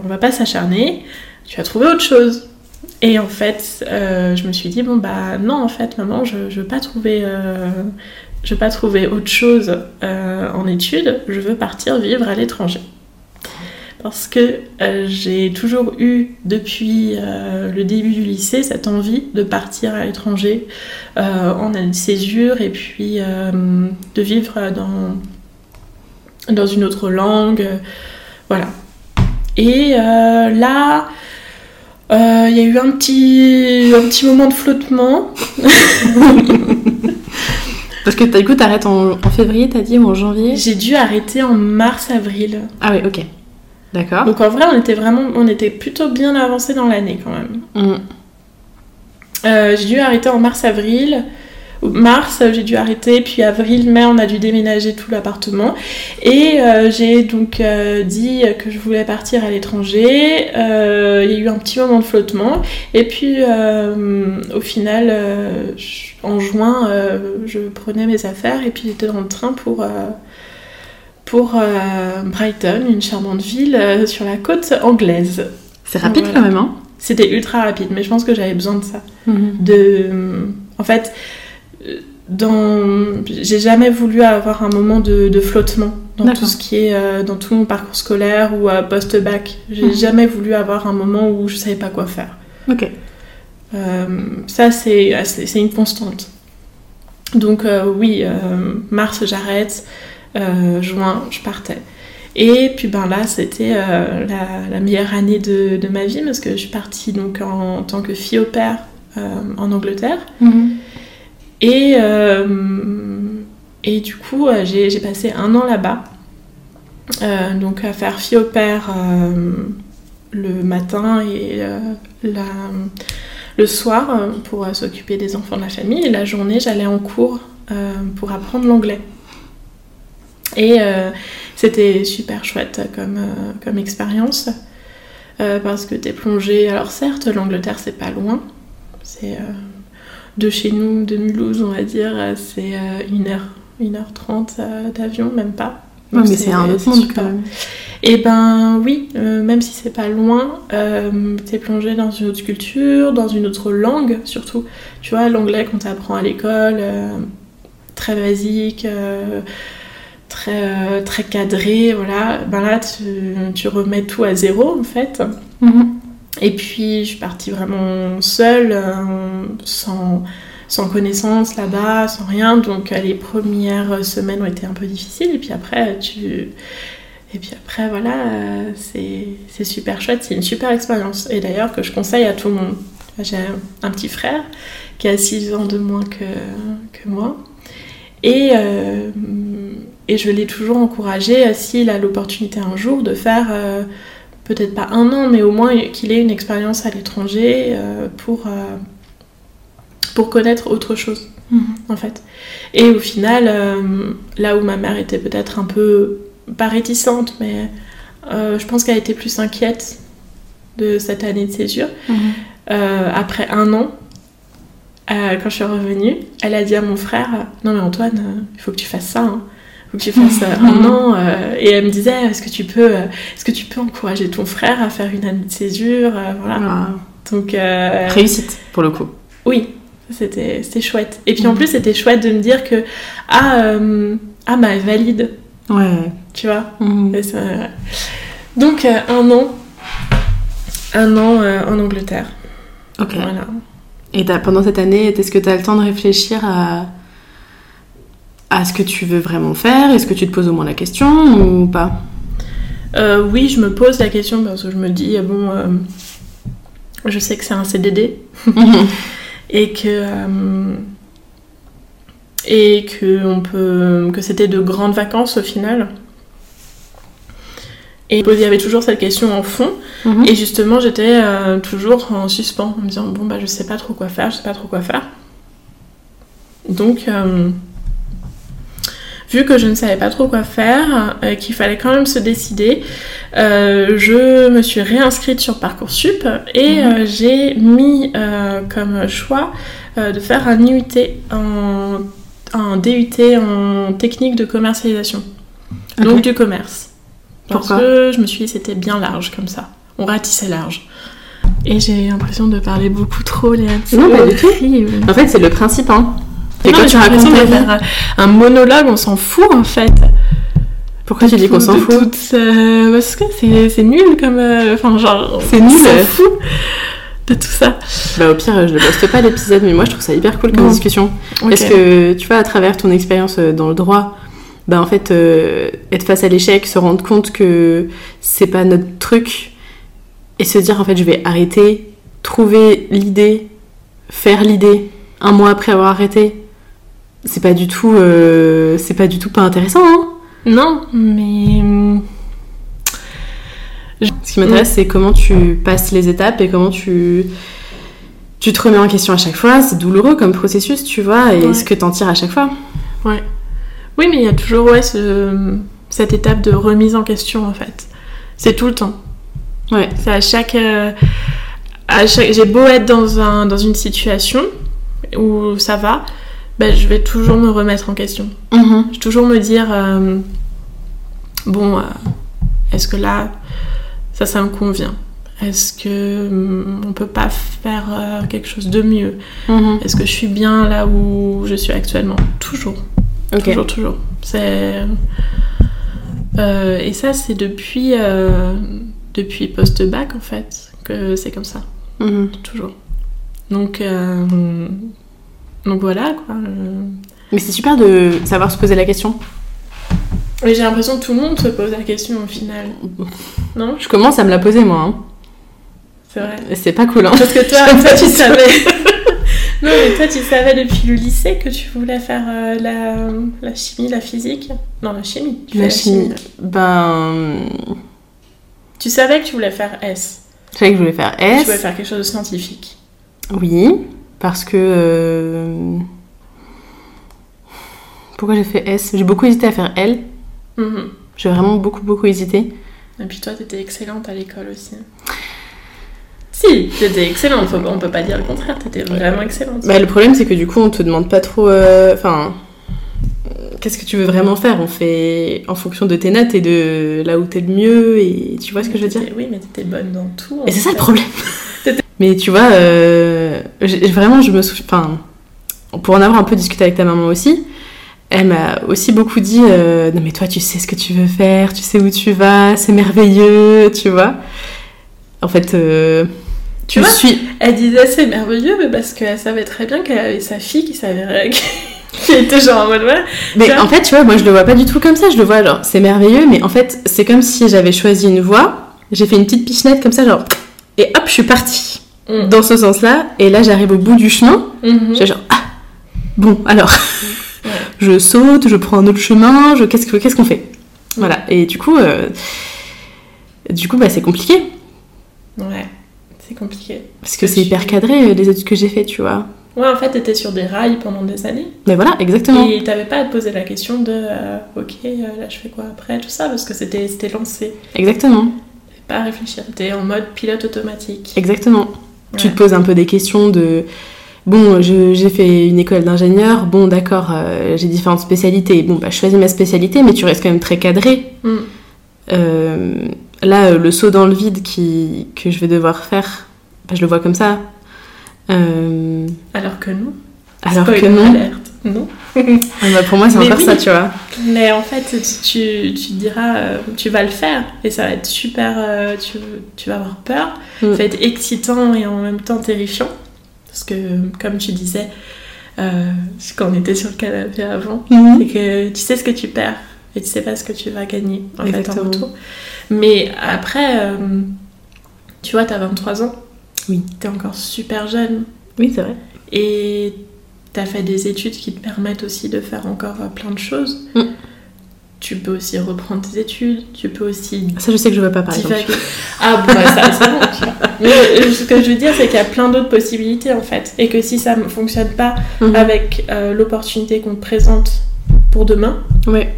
on va pas s'acharner, tu as trouvé autre chose. Et en fait, je me suis dit, bon bah non, en fait, maman, je, je veux pas trouver je veux pas trouver autre chose euh, en études, je veux partir vivre à l'étranger. Parce que euh, j'ai toujours eu, depuis euh, le début du lycée, cette envie de partir à l'étranger en année césure et puis de vivre dans, dans une autre langue. voilà. Et là, il y a eu un petit, un petit moment de flottement. Parce que du coup, t'arrêtes en, en février, t'as dit, ou en janvier? J'ai dû arrêter en mars-avril. Ah oui, ok. D'accord. Donc en vrai, on était vraiment, on était plutôt bien avancé dans l'année quand même. Mm. j'ai dû arrêter en mars-avril mars, j'ai dû arrêter, puis avril, mai, on a dû déménager tout l'appartement. Et euh, j'ai donc euh, dit que je voulais partir à l'étranger. Euh, il y a eu un petit moment de flottement. Et puis, au final, en juin, je prenais mes affaires et puis j'étais dans le train pour pour Brighton, une charmante ville sur la côte anglaise. C'est rapide quand même, hein? C'était ultra rapide, mais je pense que j'avais besoin de ça. Mhm. De, en fait, dans... j'ai jamais voulu avoir un moment de, flottement dans tout ce qui est euh, dans tout mon parcours scolaire ou à post-bac. J'ai mhm. jamais voulu avoir un moment où je savais pas quoi faire. Ok. Euh, ça c'est c'est une constante. Donc euh, oui, mars j'arrête, juin je partais. Et puis ben là c'était la, meilleure année de, de, ma vie parce que je suis partie donc en, tant que fille au père en Angleterre. Mhm. Et, euh, et du coup, euh, j'ai passé un an là-bas. Euh, donc à faire fille au père le matin et la, le soir pour s'occuper des enfants de la famille. Et la journée, j'allais en cours pour apprendre l'anglais. Et c'était super chouette comme, comme expérience parce que t'es plongé. Alors certes, l'Angleterre c'est pas loin, c'est de chez nous, de Mulhouse, on va dire, c'est euh, une heure, une heure trente euh, d'avion, même pas. mais c'est un autre monde quand même. Et eh ben oui, euh, même si c'est pas loin, t'es plongé dans une autre culture, dans une autre langue surtout. Tu vois, l'anglais qu'on t'apprend à l'école, très basique, très, très cadré, voilà. Ben là, tu, remets tout à zéro en fait. Mm-hmm. Et puis je suis partie vraiment seule, euh, sans, sans, connaissance là-bas, sans rien. Donc euh, les premières semaines ont été un peu difficiles. Et puis après, tu... Et puis après, voilà, euh, c'est super chouette, c'est une super expérience. Et d'ailleurs, que je conseille à tout le monde. J'ai un petit frère qui a 6 ans de moins que, que moi. Et, et je l'ai toujours encouragé, s'il a l'opportunité un jour, de faire peut-être pas un an, mais au moins qu'il ait une expérience à l'étranger euh, pour, euh, pour connaître autre chose, mhm. en fait. Et au final, euh, là où ma mère était peut-être un peu, pas réticente, mais je pense qu'elle était plus inquiète de cette année de césure, mhm. après un an, quand je suis revenue, elle a dit à mon frère Non, mais Antoine, il faut que tu fasses ça. Hein faut que tu fasses euh, un an. Euh, et elle me disait, est-ce que tu peux, euh, est-ce que tu peux encourager ton frère à faire une année de césure, voilà. Donc réussite pour le coup. Oui, c'était c'était chouette. Et puis en mm. plus c'était chouette de me dire que ah ah bah valide. Ouais. Tu vois. Mm. Donc un an, un an en Angleterre. Ok. Voilà. Et pendant cette année, est-ce que tu as le temps de réfléchir à à ce que tu veux vraiment faire? Est-ce que tu te poses au moins la question ou pas? Euh, Oui, je me pose la question parce que je me dis, bon, euh, je sais que c'est un CDD et que. Euh, et que, on peut, que c'était de grandes vacances au final. Et il y avait toujours cette question en fond. Mhm. Et justement, j'étais toujours en suspens, en me disant bon, bah, je sais pas trop quoi faire, je sais pas trop quoi faire. Donc, vu que je ne savais pas trop quoi faire, euh, qu'il fallait quand même se décider, euh, je me suis réinscrite sur Parcoursup et mhm. euh, j'ai mis comme choix de faire un IUT, en, un DUT en technique de commercialisation. Donc du commerce. Parce que je me suis dit c'était bien large comme ça. On ratissait large. Et j'ai l'impression de parler beaucoup trop, Léa. Non, pas du tout. En fait, c'est le principe. Hein. Et quand tu racontes de faire un monologue, on s'en fout en fait. Pourquoi tu dis qu'on s'en fout euh, Parce que c'est nul comme. Euh, enfin, genre. C'est nul. On fout de tout ça. Bah, au pire, je ne poste pas l'épisode, mais moi je trouve ça hyper cool comme discussion. Parce que tu vois, à travers ton expérience euh, dans le droit, bah en fait, être face à l'échec, se rendre compte que c'est pas notre truc, et se dire en fait, je vais arrêter, trouver l'idée, faire l'idée, un mois après avoir arrêté, c'est pas du tout euh, c'est pas du tout pas intéressant hein non mais ce qui m'intéresse c'est comment tu passes les étapes et comment tu tu te remets en question à chaque fois, c'est douloureux comme processus, tu vois, et Ouais. ce que t'en tires à chaque fois. Ouais. Oui, mais il y a toujours ouais, ce- cette étape de remise en question en fait. C'est tout le temps. Ouais. C'est à chaque. euh, à chaque J'ai beau être dans, un, dans une situation où ça va, ben, je vais toujours me remettre en question. Mhm. Je vais toujours me dire euh, bon, euh, est-ce que là, ça, ça me convient? Est-ce que hum, on peut pas faire euh, quelque chose de mieux? Mhm. Est-ce que je suis bien là où je suis actuellement? Toujours. Toujours, toujours. C'est. Euh, et ça, c'est depuis, euh, depuis post-bac, en fait, que c'est comme ça. Mhm. Toujours. Donc, euh, donc voilà, quoi. Mais c'est super de savoir se poser la question. Mais j'ai l'impression que tout le monde se pose la question au final. Non? Je commence à me la poser, moi. hein. C'est vrai. Et C'est pas cool, hein. Parce que toi, toi tu savais. non, mais toi, tu savais depuis le lycée que tu voulais faire euh, la, la chimie, la physique. Non, la chimie. Tu La chimie. Ben. Tu savais que tu voulais faire S. Je savais que je voulais faire Tu S. voulais faire quelque chose de scientifique. Oui, parce que. euh, Pourquoi j'ai fait S? J'ai beaucoup hésité à faire L. Mhm. J'ai vraiment beaucoup, beaucoup hésité. Et puis toi, t'étais excellente à l'école aussi. Si, t'étais excellente, on peut pas dire le contraire, t'étais vraiment excellente. Bah, le problème, c'est que du coup, on te demande pas trop. euh, Enfin. Qu'est-ce que tu veux vraiment faire? On fait en fonction de tes notes et de là où t'es le mieux, et tu vois ce que je veux dire? Oui, mais t'étais bonne dans tout. Et c'est ça le problème. Mais tu vois, euh, vraiment, je me souviens. Enfin, pour en avoir un peu discuté avec ta maman aussi, elle m'a aussi beaucoup dit euh, Non, mais toi, tu sais ce que tu veux faire, tu sais où tu vas, c'est merveilleux, tu vois. En fait, euh, Tu vois suis. Elle disait c'est merveilleux, mais parce qu'elle savait très bien qu'elle avait sa fille qui savait qui était genre en mode ouais. Mais en fait, tu vois, moi, je le vois pas du tout comme ça. Je le vois, genre, c'est merveilleux, mais en fait, c'est comme si j'avais choisi une voie, j'ai fait une petite pichenette comme ça, genre, et hop, je suis partie Mm. dans ce sens-là, et là, j'arrive au bout du chemin. Mhm. J'ai genre, ah, bon, alors, Ouais. je saute, je prends un autre chemin, je, qu'est-ce, que, qu'est-ce qu'on fait? Voilà, et du coup, euh, du coup, bah, c'est compliqué, Ouais, c'est compliqué. parce que c'est tu- hyper cadré, euh, les études que j'ai fait, tu vois. Ouais, en fait, t'étais sur des rails pendant des années. Mais voilà, exactement. Et t'avais pas à te poser la question de euh, ok, euh, là je fais quoi après, tout ça, parce que c'était c'était lancé. Exactement, T'avais Pas à réfléchir, t'étais en mode pilote automatique. exactement. Tu te poses un peu des questions de... Bon, j'ai fait une école d'ingénieur, bon, d'accord, euh, j'ai différentes spécialités. Bon, bah, je choisis ma spécialité, mais tu restes quand même très cadré. Mm. Euh, là, euh, le saut dans le vide qui, que je vais devoir faire, bah, je le vois comme ça. Euh, Alors que non. alors Spoiler que non. Non. Ah bah, pour moi, c'est encore oui. ça, tu vois. Mais en fait, tu, tu te diras, euh, tu vas le faire et ça va être super, euh, tu, tu vas avoir peur, Mm. ça va être excitant et en même temps terrifiant. Parce que, comme tu disais, euh, quand on était sur le canapé avant, Mhm. c'est que tu sais ce que tu perds et tu sais pas ce que tu vas gagner en fait en retour. Mais après, euh, tu vois, t'as 23 ans, Oui. t'es encore super jeune Oui, c'est vrai. et t'as fait des études qui te permettent aussi de faire encore euh, plein de choses. Mm. Tu peux aussi reprendre tes études, tu peux aussi Ça, je sais que je vois pas, par exemple. divaguer. Ah bon, bah, ça c'est bon, tu vois. Mais euh, ce que je veux dire, c'est qu'il y a plein d'autres possibilités en fait. Et que si ça ne fonctionne pas Mhm. avec euh, l'opportunité qu'on te présente pour demain, Ouais.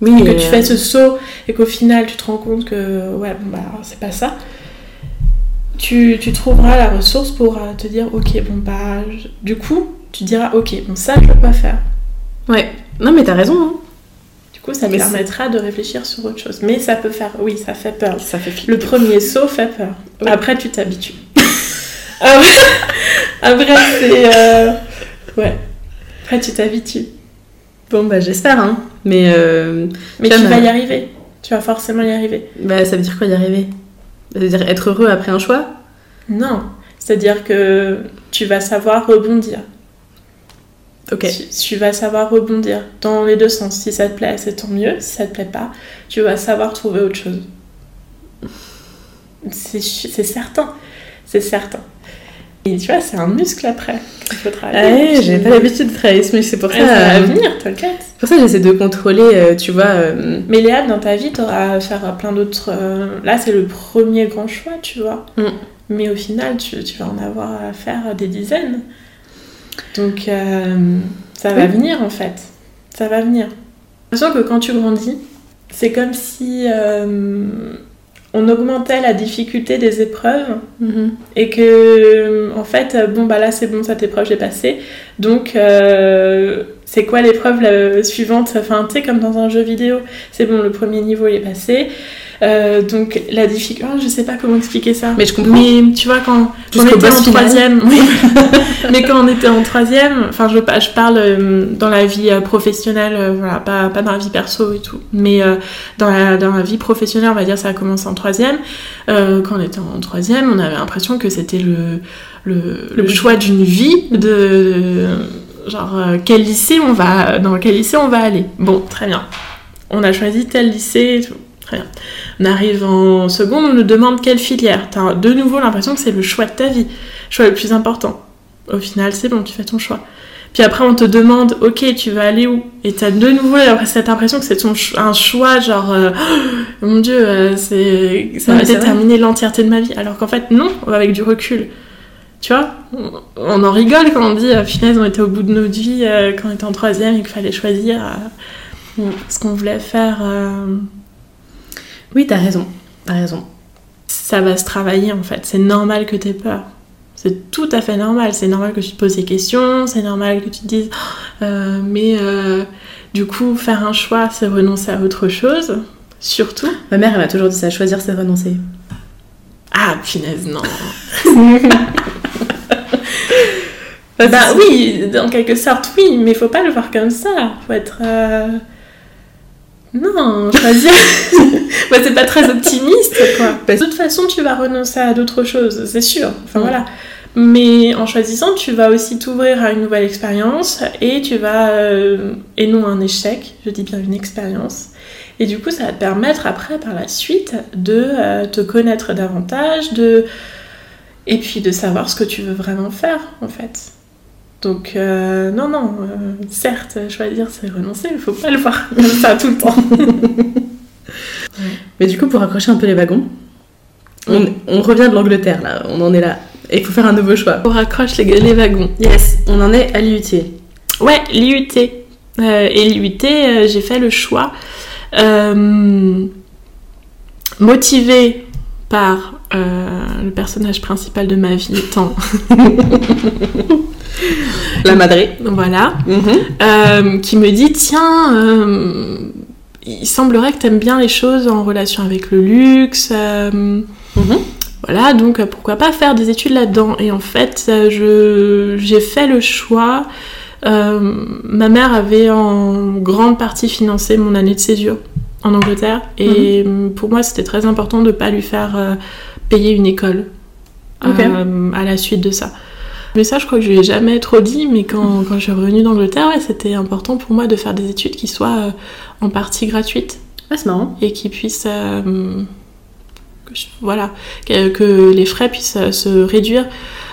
Oui, que euh, tu fais ce saut et qu'au final tu te rends compte que ouais bon bah c'est pas ça tu, tu trouveras la ressource pour te dire ok bon bah je- du coup tu diras ok bon ça je peux pas faire. Ouais. Non, mais t'as raison. hein. du coup ça c'est- permettra de réfléchir sur autre chose. Mais ça peut faire oui ça fait peur. Ça fait flipper. le premier saut fait peur. Après tu t'habitues. Après, après, c'est euh, ouais. Après tu t'habitues. Bon, bah, j'espère, hein. Mais euh, mais tu vas euh, y arriver. Tu vas forcément y arriver. Bah, ça veut dire quoi y arriver? Ça veut dire être heureux après un choix? Non, c'est-à-dire que tu vas savoir rebondir. Ok. Tu, tu vas savoir rebondir dans les deux sens. Si ça te plaît, c'est tant mieux. Si ça te plaît pas, tu vas savoir trouver autre chose. C'est certain. C'est certain. Et tu vois, c'est un muscle après qu'il faut travailler. Ouais, j'ai pas l'habitude de travailler ce muscle, c'est pour Ouais, ça. ça va euh, venir, t'inquiète. c'est pour ça que j'essaie de contrôler, euh, tu vois. euh, Mais Léa, dans ta vie, tu auras à faire plein d'autres. euh, Là, c'est le premier grand choix, tu vois. Mm. Mais au final, tu, vas en avoir à faire des dizaines. Donc, ça va venir en fait. Ça va venir. J'ai l'impression que quand tu grandis, c'est comme si on augmentait la difficulté des épreuves mhm. et que en fait bon bah là c'est bon cette épreuve j'ai passé donc euh, c'est quoi l'épreuve suivante? Enfin tu sais comme dans un jeu vidéo. C'est bon le premier niveau il est passé. Euh, donc la difficulté, oh, je sais pas comment expliquer ça. Mais je comprends. Mais tu vois quand, on était en troisième, mais quand on était en troisième, enfin je, je parle euh, dans la vie euh, professionnelle, voilà, pas, pas dans la vie perso et tout, mais dans, la, dans la vie professionnelle, on va dire ça a commencé en troisième. quand on était en troisième, on avait l'impression que c'était le, le, le, choix d'une vie de, genre quel lycée on va, dans quel lycée on va aller. Bon, très bien. On a choisi tel lycée et tout. On arrive en seconde, on nous demande quelle filière. T'as de nouveau l'impression que c'est le choix de ta vie, le choix le plus important. Au final, c'est bon, tu fais ton choix. Puis après, on te demande, ok, tu vas aller où? Et t'as de nouveau cette impression que c'est un choix, genre, euh, oh, mon dieu, euh, c'est, ça va déterminer l'entièreté de ma vie. Alors qu'en fait, non, avec du recul. Tu vois, on, en rigole quand on dit, euh, finesse, on était au bout de notre vie quand on était en troisième et qu'il fallait choisir ce qu'on voulait faire. Oui, t'as raison. T'as raison. Ça va se travailler en fait. C'est normal que t'aies peur. C'est tout à fait normal. C'est normal que tu te poses des questions. C'est normal que tu te dises, euh, mais euh, du coup, faire un choix, c'est renoncer à autre chose. Surtout. Ma mère, elle m'a toujours dit ça. Choisir, c'est renoncer. Ah, finesse, non. bah oui, en quelque sorte, oui, mais faut pas le voir comme ça. Faut être. Euh, non, choisir. bah, c'est pas très optimiste, quoi. De toute façon, tu vas renoncer à d'autres choses, c'est sûr. Enfin voilà. Mais en choisissant, tu vas aussi t'ouvrir à une nouvelle expérience et tu vas. Euh, et non un échec, je dis bien une expérience. Et du coup, ça va te permettre après, par la suite, de euh, te connaître davantage, de. Et puis de savoir ce que tu veux vraiment faire, en fait. Donc, euh, non, non, euh, certes, choisir, c'est renoncer, il faut pas le voir comme ça tout le temps. Mais du coup, pour accrocher un peu les wagons, on, revient de l'Angleterre, là, on en est là. Et il faut faire un nouveau choix. On raccroche les, les wagons. Yes, on en est à l'IUT. Ouais, l'IUT. Euh, et l'IUT, j'ai fait le choix motivé par le personnage principal de ma vie étant la madré. Voilà. Mhm. Euh, qui me dit tiens, euh, il semblerait que tu aimes bien les choses en relation avec le luxe. Euh, mhm. Voilà, donc pourquoi pas faire des études là-dedans Et en fait, j'ai fait le choix. ma mère avait en grande partie financé mon année de césure en Angleterre. Et mhm. pour moi, c'était très important de ne pas lui faire payer une école à la suite de ça. Mais ça, je crois que je lui ai jamais trop dit, mais quand, quand je suis revenue d'Angleterre, ouais, c'était important pour moi de faire des études qui soient euh, en partie gratuites. Ah, c'est marrant. Et qui puissent. Euh, voilà, que, les frais puissent euh, se réduire.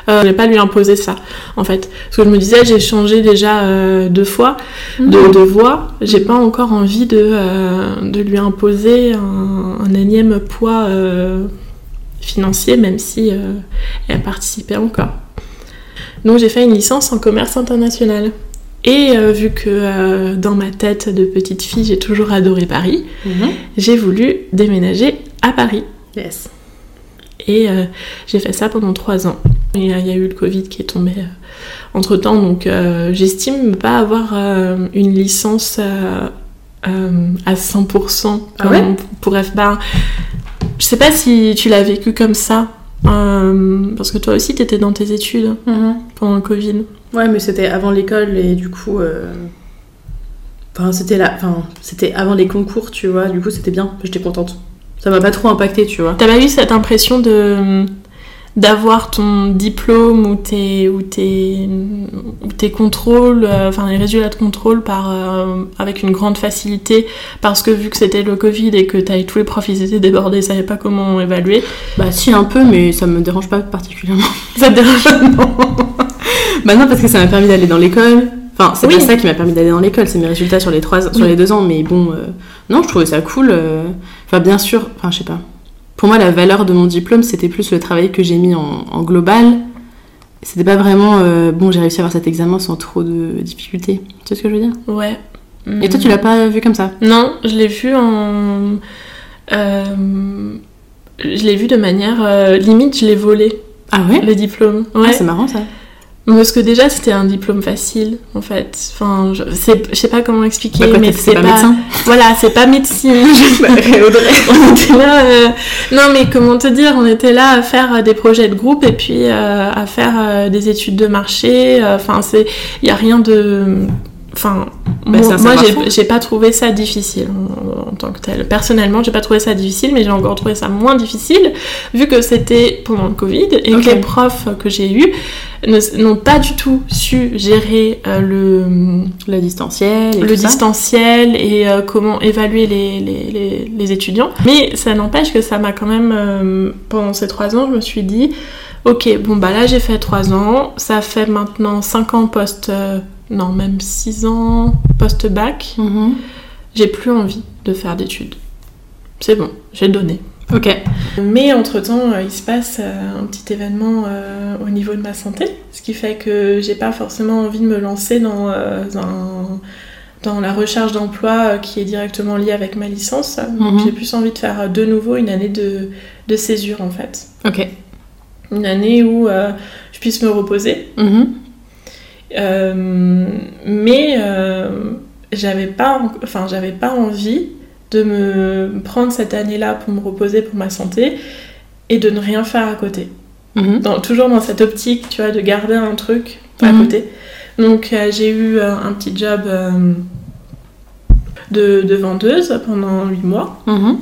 je ne pas lui imposer ça, en fait. Parce que je me disais, j'ai changé déjà deux fois de, mhm. de voie. J'ai pas encore envie de, de lui imposer un, un énième poids financier, même si elle participait encore. Donc j'ai fait une licence en commerce international. Et euh, vu que euh, dans ma tête de petite fille, j'ai toujours adoré Paris, mhm. j'ai voulu déménager à Paris. Yes. Et euh, j'ai fait ça pendant trois ans. Il y, a eu le Covid qui est tombé entre temps, donc j'estime pas avoir une licence à 100% ah ouais? pour F. je sais pas si tu l'as vécu comme ça. Euh, parce que toi aussi, tu étais dans tes études mhm. pendant le Covid. Ouais, mais c'était avant l'école et du coup. Euh, enfin, c'était là... enfin, c'était avant les concours, tu vois. Du coup, c'était bien. J'étais contente. Ça m'a pas trop impacté, tu vois. T'as pas eu cette impression de d'avoir ton diplôme ou tes, ou tes, tes contrôles, euh, enfin les résultats de contrôle par, euh, avec une grande facilité parce que vu que c'était le Covid et que as, tous les profs ils étaient débordés, ils savaient pas comment évaluer. Bah si un peu mais ça me dérange pas particulièrement. ça te dérange pas non Bah non parce que ça m'a permis d'aller dans l'école. Enfin c'est pas ça qui m'a permis d'aller dans l'école, c'est mes résultats sur les, trois, sur les deux ans mais bon, euh, non je trouvais ça cool. Enfin bien sûr, enfin je sais pas pour moi, la valeur de mon diplôme, c'était plus le travail que j'ai mis en, global. C'était pas vraiment euh, bon, j'ai réussi à avoir cet examen sans trop de difficultés. Tu sais ce que je veux dire? Ouais. Et toi, tu l'as pas vu comme ça? Non, je l'ai vu en. Euh, je l'ai vu de manière. Euh, limite, je l'ai volé. Ah ouais? Le diplôme. Ah, Ouais. c'est marrant ça. Parce que déjà, c'était un diplôme facile, en fait. Enfin, je, je sais pas comment expliquer, Bah, quoi, mais c'est pas médecin Voilà, c'est pas médecine. Bah, on était là. euh, Non, mais comment te dire On était là à faire euh, des projets de groupe et puis euh, à faire euh, des études de marché. Enfin, c'est. Il y a rien de. Enfin, Bah, moi, moi, j'ai- pas trouvé ça difficile en, en tant que tel. Personnellement, j'ai pas trouvé ça difficile, mais j'ai encore trouvé ça moins difficile vu que c'était pendant le Covid et que les profs que j'ai eus n'ont pas du tout su gérer euh, le Le distanciel et le distanciel et euh, comment évaluer les, les, les, les étudiants. Mais ça n'empêche que ça m'a quand même, euh, pendant ces trois ans, je me suis dit, ok, bon bah là j'ai fait trois ans, ça fait maintenant cinq ans post, non même six ans post-bac, Mhm. j'ai plus envie de faire d'études. C'est bon, j'ai donné. Ok. Mais entre-temps, euh, il se passe euh, un petit événement euh, au niveau de ma santé, ce qui fait que j'ai pas forcément envie de me lancer dans, euh, dans la recherche d'emploi euh, qui est directement liée avec ma licence. Donc Mhm. j'ai plus envie de faire de nouveau une année de, de césure en fait. Ok. Une année où je puisse me reposer. Mhm. Euh, mais euh, j'avais pas, en- enfin, j'avais pas envie de me prendre cette année-là pour me reposer pour ma santé et de ne rien faire à côté. Mhm. Dans- toujours dans cette optique, tu vois, de garder un truc à Mhm. côté. Donc euh, j'ai eu euh, un petit job euh, de, de vendeuse pendant 8 mois Mhm.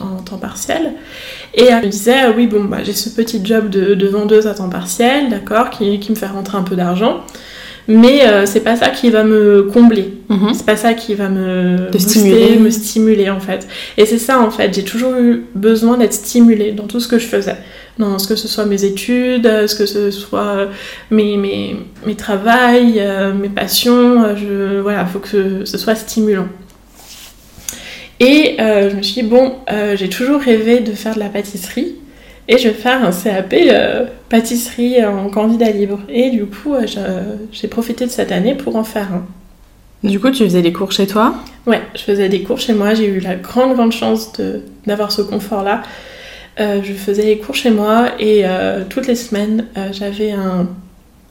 en temps partiel. Et je me disais, ah oui, bon, bah, j'ai ce petit job de, de vendeuse à temps partiel, d'accord, qui, qui me fait rentrer un peu d'argent. Mais euh, c'est pas ça qui va me combler. Mhm. C'est pas ça qui va me booster, stimuler. me stimuler en fait. Et c'est ça en fait, j'ai toujours eu besoin d'être stimulée dans tout ce que je faisais. Dans ce que ce soit mes études, euh, ce que ce soit euh, mes, mes, mes travails, euh, mes passions, je, voilà, faut que ce soit stimulant. Et euh, je me suis dit, bon, j'ai toujours rêvé de faire de la pâtisserie et je vais faire un CAP euh, pâtisserie en candidat libre. Et du coup, euh, j'ai profité de cette année pour en faire un. Du coup, tu faisais les cours chez toi? Ouais, je faisais des cours chez moi, j'ai eu la grande grande chance d'avoir ce confort-là. Euh, je faisais les cours chez moi et euh, toutes les semaines, euh, j'avais un,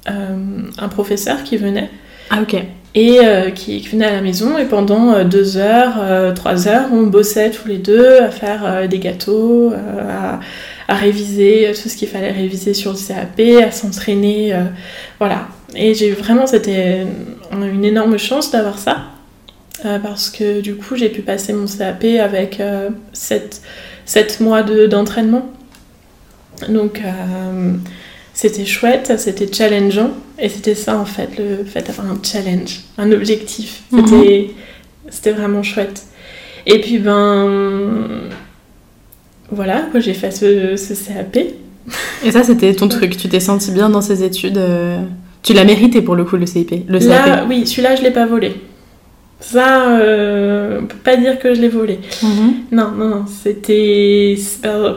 un professeur qui venait Ah, ok. Et euh, qui, qui venait à la maison et pendant euh, deux heures, euh, trois heures, on bossait tous les deux à faire des gâteaux, à, réviser tout ce qu'il fallait réviser sur le CAP, à s'entraîner, voilà. Et j'ai eu vraiment, c'était une énorme chance d'avoir ça parce que du coup j'ai pu passer mon CAP avec sept, sept mois de- d'entraînement. Donc c'était chouette, c'était challengeant et c'était ça en fait, le fait d'avoir un challenge, un objectif. Mhm. C'était vraiment chouette. Et puis ben voilà, j'ai fait ce, ce CAP. Et ça, c'était ton truc. Tu t'es senti bien dans ces études. euh, Tu l'as mérité pour le coup, le CIP. Le CAP. Là, oui, celui-là je l'ai pas volé. Ça, euh, on peut pas dire que je l'ai volé. Mhm. Non, non, non, c'était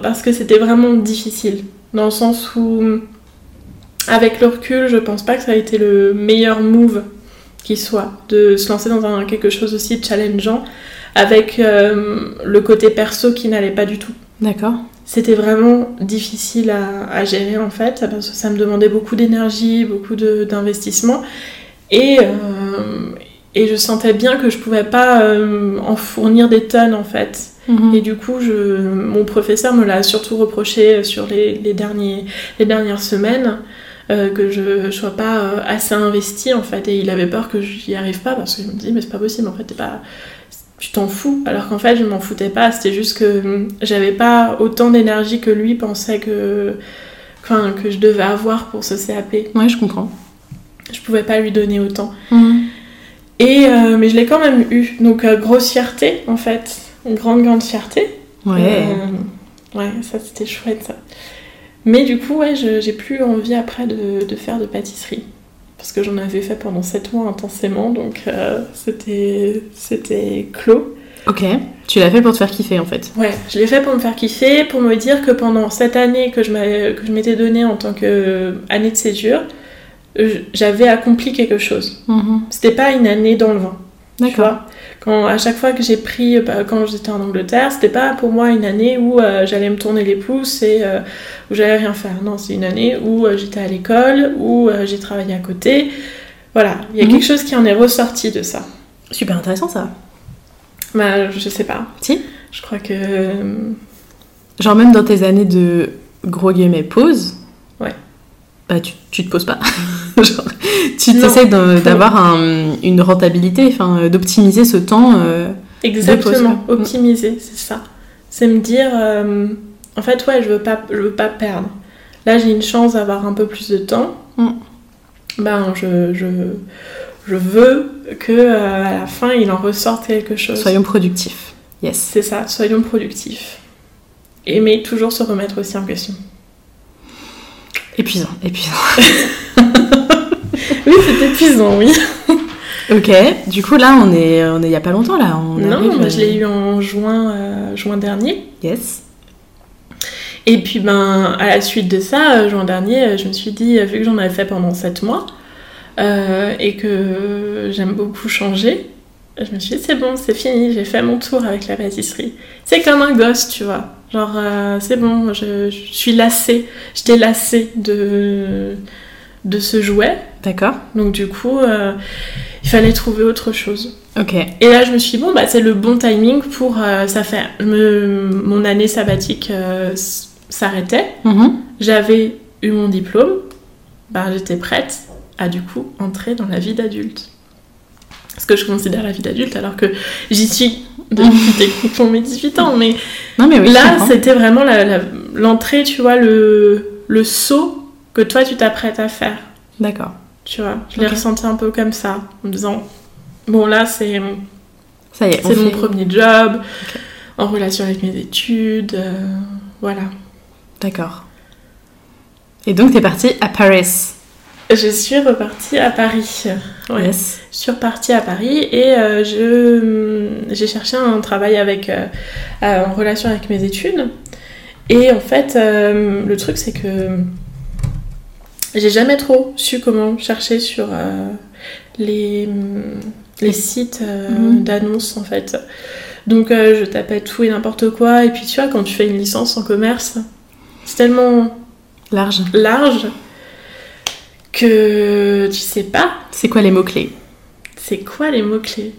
parce que c'était vraiment difficile. Dans le sens où, avec le recul, je pense pas que ça a été le meilleur move qui soit de se lancer dans un, quelque chose aussi challengeant avec euh, le côté perso qui n'allait pas du tout. D'accord. C'était vraiment difficile à, à gérer en fait, parce que ça me demandait beaucoup d'énergie, beaucoup d'investissement. Et, euh, et je sentais bien que je pouvais pas euh, en fournir des tonnes en fait. Mhm. Et du coup, je, mon professeur me l'a surtout reproché sur les, les, derniers, les dernières semaines, euh, que je ne sois pas euh, assez investie en fait. Et il avait peur que j'y arrive pas parce qu'il me dit, mais c'est pas possible en fait, t'es pas. Tu t'en fous, alors qu'en fait je m'en foutais pas, c'était juste que hum, j'avais pas autant d'énergie que lui pensait que, enfin, que je devais avoir pour ce CAP. Ouais, je comprends. Je pouvais pas lui donner autant. Mhm. Et, euh, mais je l'ai quand même eu, donc euh, grosse fierté en fait, une grande grande fierté. Ouais. Euh, ouais, ça c'était chouette ça. Mais du coup, ouais, j'ai plus envie après de, de faire de pâtisserie. Parce que j'en avais fait pendant 7 mois intensément, donc euh, c'était c'était clos. Ok. Tu l'as fait pour te faire kiffer en fait. Ouais, je l'ai fait pour me faire kiffer, pour me dire que pendant cette année que je m'étais donnée en tant qu'année de césure, j'avais accompli quelque chose. Mm-hmm. C'était pas une année dans le vent. D'accord. Quand à chaque fois que j'ai pris, bah, quand j'étais en Angleterre, c'était pas pour moi une année où euh, j'allais me tourner les pouces et euh, où j'allais rien faire. Non, c'est une année où euh, j'étais à l'école, où j'ai travaillé à côté. Voilà, il y a mm-hmm. quelque chose qui en est ressorti de ça. Super intéressant ça. Bah, je sais pas. Si Je crois que. Genre, même dans tes années de gros guillemets pause. Ouais. Bah, tu, tu te poses pas. Genre, tu essaies d'avoir une rentabilité, enfin, d'optimiser ce temps. Euh, Exactement, optimiser, c'est ça. C'est me dire, euh, en fait, ouais, je veux pas, je veux pas perdre. Là, j'ai une chance d'avoir un peu plus de temps. Mm. Ben, je, je, je veux que euh, à la fin il en ressorte quelque chose. Soyons productifs. Yes. C'est ça, soyons productifs. Et mais toujours se remettre aussi en question. Épuisant, épuisant. oui, c'est épuisant, oui. ok, du coup là on est, on est il y a pas longtemps là. On non, je l'ai eu en juin, euh, juin dernier. Yes. Et puis ben à la suite de ça, euh, juin dernier, je me suis dit, vu que j'en avais fait pendant 7 mois, euh, et que j'aime beaucoup changer, je me suis dit c'est bon, c'est fini, j'ai fait mon tour avec la pâtisserie. C'est comme un gosse, tu vois. Genre, euh, c'est bon, je, suis lassée, j'étais lassée de, de ce jouet. D'accord. Donc, du coup, euh, il fallait trouver autre chose. Ok. Et là, je me suis dit, bon, bah, c'est le bon timing pour. ça fait. mon année sabbatique s'arrêtait. Mm-hmm. J'avais eu mon diplôme. Bah, j'étais prête à du coup entrer dans la vie d'adulte. Ce que je considère la vie d'adulte alors que j'y suis depuis pour mes 18 ans. Mais, non, mais là, c'était vraiment l'entrée, tu vois, le, le saut que toi tu t'apprêtes à faire. D'accord. Tu vois, je l'ai ressenti un peu comme ça, en me disant, bon là c'est... Ça y est, c'est mon premier job, en relation avec mes études, euh, voilà. D'accord. Et donc, tu es partie à Paris je suis repartie à Paris. Ouais. Je suis repartie à Paris et euh, je, j'ai cherché un travail avec, euh, euh, en relation avec mes études. Et en fait, le truc, c'est que j'ai jamais trop su comment chercher sur les, les sites mhm. d'annonces, en fait. Donc, je tapais tout et n'importe quoi. Et puis, tu vois, quand tu fais une licence en commerce, c'est tellement large. large que tu sais pas. C'est quoi les mots-clés C'est quoi les mots-clés?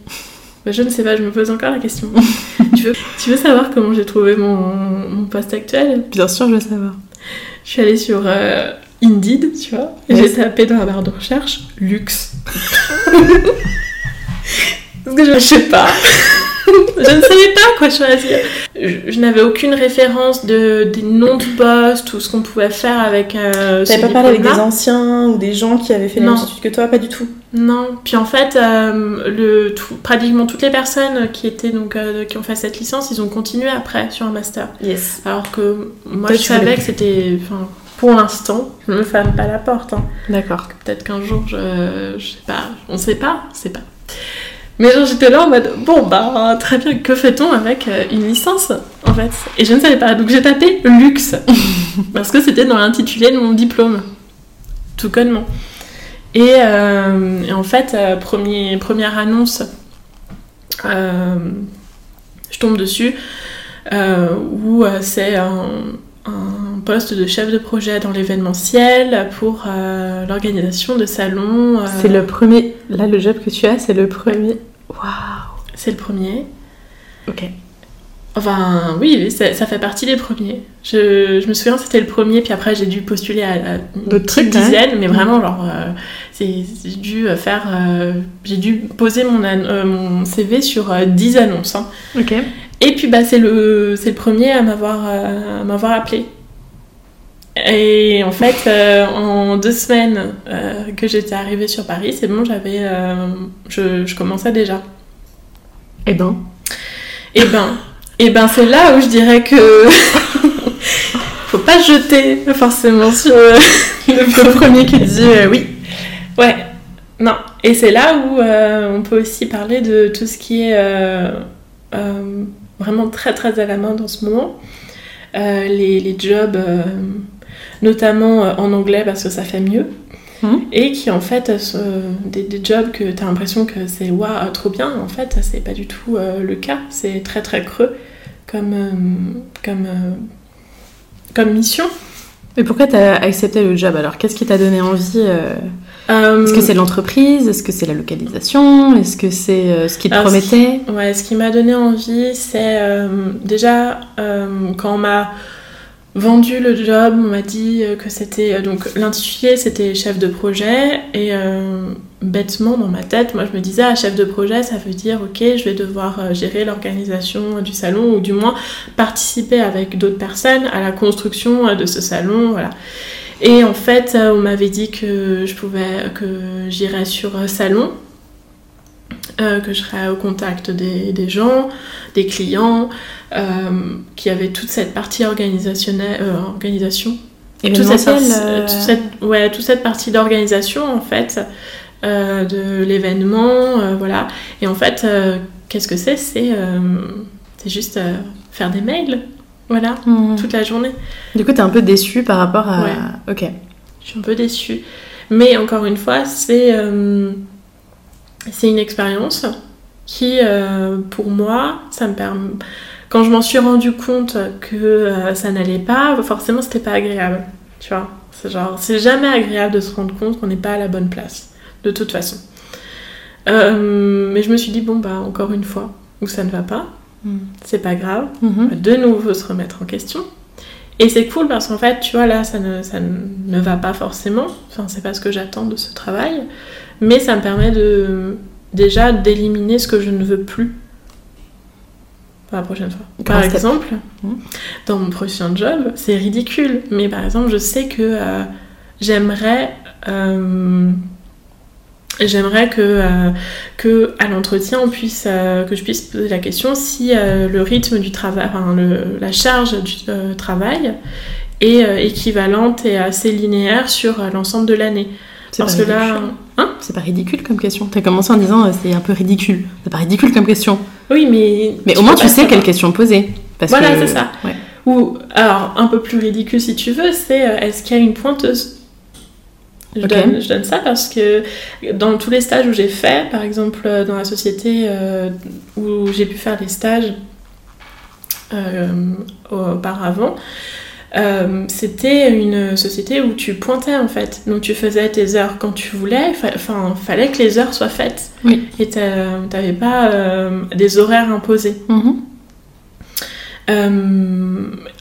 Bah, Je ne sais pas, je me pose encore la question. tu, veux, tu veux savoir comment j'ai trouvé mon, mon, poste actuel? Bien sûr, je veux savoir. Je suis allée sur euh, Indeed, tu vois, et j'ai tapé dans la barre de recherche luxe. Parce que je, je sais pas. Je ne savais pas quoi choisir. Je, n'avais aucune référence de, des noms de postes ou ce qu'on pouvait faire avec. Euh, T'avais pas parlé avec des anciens ou des gens qui avaient fait les mêmes études que toi Pas du tout? Non. Puis en fait, euh, le, pratiquement toutes les personnes qui étaient donc euh, qui ont fait cette licence, ils ont continué après sur un master. Yes. Alors que moi, je savais que c'était. Pour l'instant, je ne me ferme pas la porte. Hein. D'accord. Peut-être qu'un jour, je, je sais pas, on sait pas, on sait pas. Mais genre j'étais là en mode bon bah très bien que fait-on avec euh, une licence en fait? Et je ne savais pas. Donc j'ai tapé luxe. Parce que c'était dans l'intitulé de mon diplôme. Tout connement. Et, euh, et en fait euh, premier, première annonce je tombe dessus où c'est un, un, poste de chef de projet dans l'événementiel pour l'organisation de salons. C'est le premier, là le job que tu as, c'est le premier Waouh C'est le premier. Ok. Enfin, oui, ça, fait partie des premiers. Je, je me souviens, c'était le premier, puis après j'ai dû postuler à, une petite dizaine, mais vraiment, genre, euh, j'ai dû faire. Euh, j'ai dû poser mon, euh, mon CV sur 10 annonces. Hein. Ok. Et puis, bah, c'est le, le premier à m'avoir m'avoir appelé. Et en fait, en deux semaines que j'étais arrivée sur Paris, c'est bon, j'avais, je, je, commençais déjà. Eh ben. Eh ben. Et ben c'est là où je dirais que faut pas jeter forcément sur euh, le, premier qui dit euh, oui. Ouais, non. Et c'est là où euh, on peut aussi parler de tout ce qui est vraiment très très à la mode en ce moment. Les, les, jobs, notamment en anglais parce que ça fait mieux. Mmh. Et qui en fait, des, des, jobs que tu as l'impression que c'est waouh, trop bien, en fait, c'est pas du tout le cas. C'est très très creux comme, comme, comme mission. Mais pourquoi tu as accepté le job alors? Qu'est-ce qui t'a donné envie euh, euh, Est-ce que c'est l'entreprise? Est-ce que c'est la localisation? Est-ce que c'est euh, ce qui te promettait? Ouais, ce qui m'a donné envie, c'est déjà quand on m'a vendu le job, on m'a dit que c'était donc l'intitulé c'était chef de projet et bêtement dans ma tête, moi je me disais, ah, chef de projet, ça veut dire, ok, je vais devoir euh, gérer l'organisation du salon ou du moins participer avec d'autres personnes à la construction euh, de ce salon, voilà. Et en fait, euh, on m'avait dit que je pouvais, que j'irais sur salon, que je serais au contact des, gens, des clients, qui avait toute cette partie organisationnelle, organisation. Et toute cette, ouais, toute cette partie d'organisation, en fait, euh, de l'événement, euh, voilà. Et en fait, euh, qu'est-ce que c'est? C'est juste faire des mails, voilà, hmm. toute la journée. Du coup, t'es un peu déçue par rapport à... Ok. Je suis un peu déçue. Mais encore une fois, c'est c'est une expérience qui, pour moi, ça me permet... Quand je m'en suis rendu compte que ça n'allait pas, forcément, c'était pas agréable. Tu vois C'est genre, c'est jamais agréable de se rendre compte qu'on n'est pas à la bonne place de toute façon. Euh, mais je me suis dit, bon, bah, encore une fois, où ça ne va pas, mm. c'est pas grave, mm-hmm. de nouveau se remettre en question. Et c'est cool parce qu'en fait, tu vois, là, ça ne, ça ne va pas forcément, enfin, c'est pas ce que j'attends de ce travail, mais ça me permet de déjà d'éliminer ce que je ne veux plus pour la prochaine fois. Par exemple, mm. dans mon prochain job, c'est ridicule, mais par exemple, je sais que euh, j'aimerais. Euh, J'aimerais que, euh, que à l'entretien, on puisse, euh, que je puisse poser la question si euh, le rythme du travail, enfin, le, la charge du travail est équivalente et assez linéaire sur l'ensemble de l'année. Parce que là, hein c'est pas ridicule comme question. T'as commencé en disant c'est un peu ridicule. C'est pas ridicule comme question. Oui, mais. Mais au moins tu sais quelle question poser. Parce voilà, c'est ça. Ou alors un peu plus ridicule si tu veux, c'est est-ce qu'il y a une pointeuse? Je, donne, ça parce que dans tous les stages où j'ai fait, par exemple euh, dans la société euh, où j'ai pu faire des stages euh, c'était une société où tu pointais en fait. Donc tu faisais tes heures quand tu voulais, enfin fallait que les heures soient faites. Oui. Et tu n'avais pas des horaires imposés. Mm-hmm.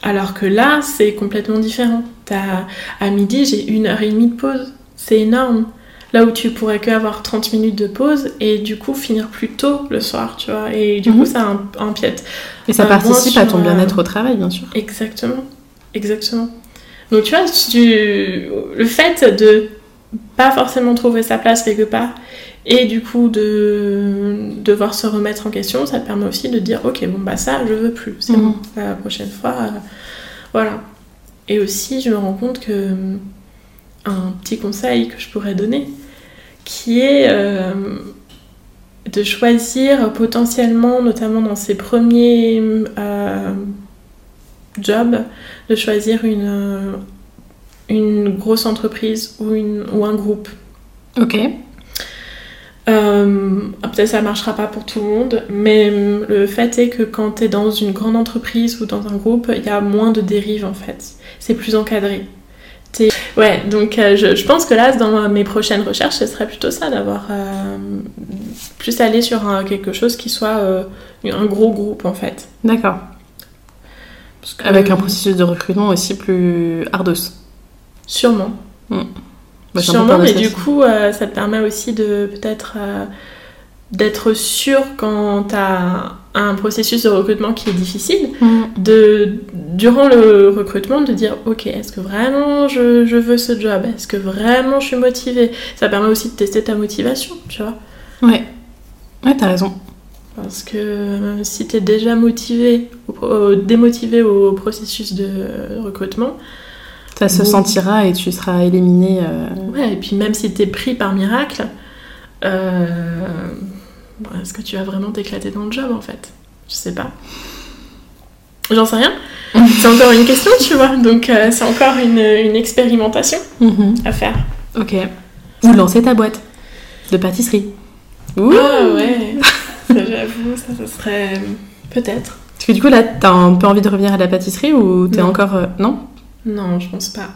alors que là, c'est complètement différent. As, à midi, j'ai une heure et demie de pause c'est énorme. Là où tu pourrais que avoir 30 minutes de pause et du coup finir plus tôt le soir, tu vois. Et du coup, mhm. ça empiète. Et ça participe à ton bien-être au travail, bien sûr. Exactement. Exactement. Donc, tu vois, le fait de pas forcément trouver sa place quelque part et du coup de devoir se remettre en question, ça te permet aussi de dire ok bon bah ça je veux plus, c'est mhm. bon, la prochaine fois, euh, voilà. Et aussi je me rends compte que un petit conseil que je pourrais donner, qui est euh, de choisir potentiellement, notamment dans ses premiers euh, jobs, de choisir une, euh, une grosse entreprise ou, une, ou un groupe. Ok. Peut-être ça marchera pas pour tout le monde, mais le fait est que quand tu es dans une grande entreprise ou dans un groupe, il y a moins de dérives en fait. C'est plus encadré. Ouais, donc euh, je, pense que là, dans mes prochaines recherches, ce serait plutôt ça, d'avoir euh, plus aller sur quelque chose qui soit euh, un gros groupe en fait. D'accord. Avec un processus de recrutement aussi plus ardos. Sûrement. Hmm. Bah, Sûrement, mais du coup, ça te permet aussi de peut-être d'être sûr quand tu as un processus de recrutement qui est difficile, mm. de, durant le recrutement, de dire ok, est-ce que vraiment je, je veux ce job? Est-ce que vraiment je suis motivée? Ça permet aussi de tester ta motivation, tu vois? Ouais, ouais, t'as raison. Parce que euh, si t'es déjà motivé, démotivé au processus de recrutement, ça se sentira et tu seras éliminé. Euh, ouais, et puis même si t'es pris par miracle, euh, est-ce que tu vas vraiment t'éclater dans le job en fait? Je sais pas. J'en sais rien. c'est encore une question, tu vois. Donc, euh, c'est encore une, une expérimentation Mhm. à faire. Ok. Ou lancer ta boîte de pâtisserie. Ouh. Ah ouais. J'avoue, ça, ça serait. Peut-être. Parce que du coup, là, t'as un peu envie de revenir à la pâtisserie ou t'es encore. euh, Non? Non, je pense pas.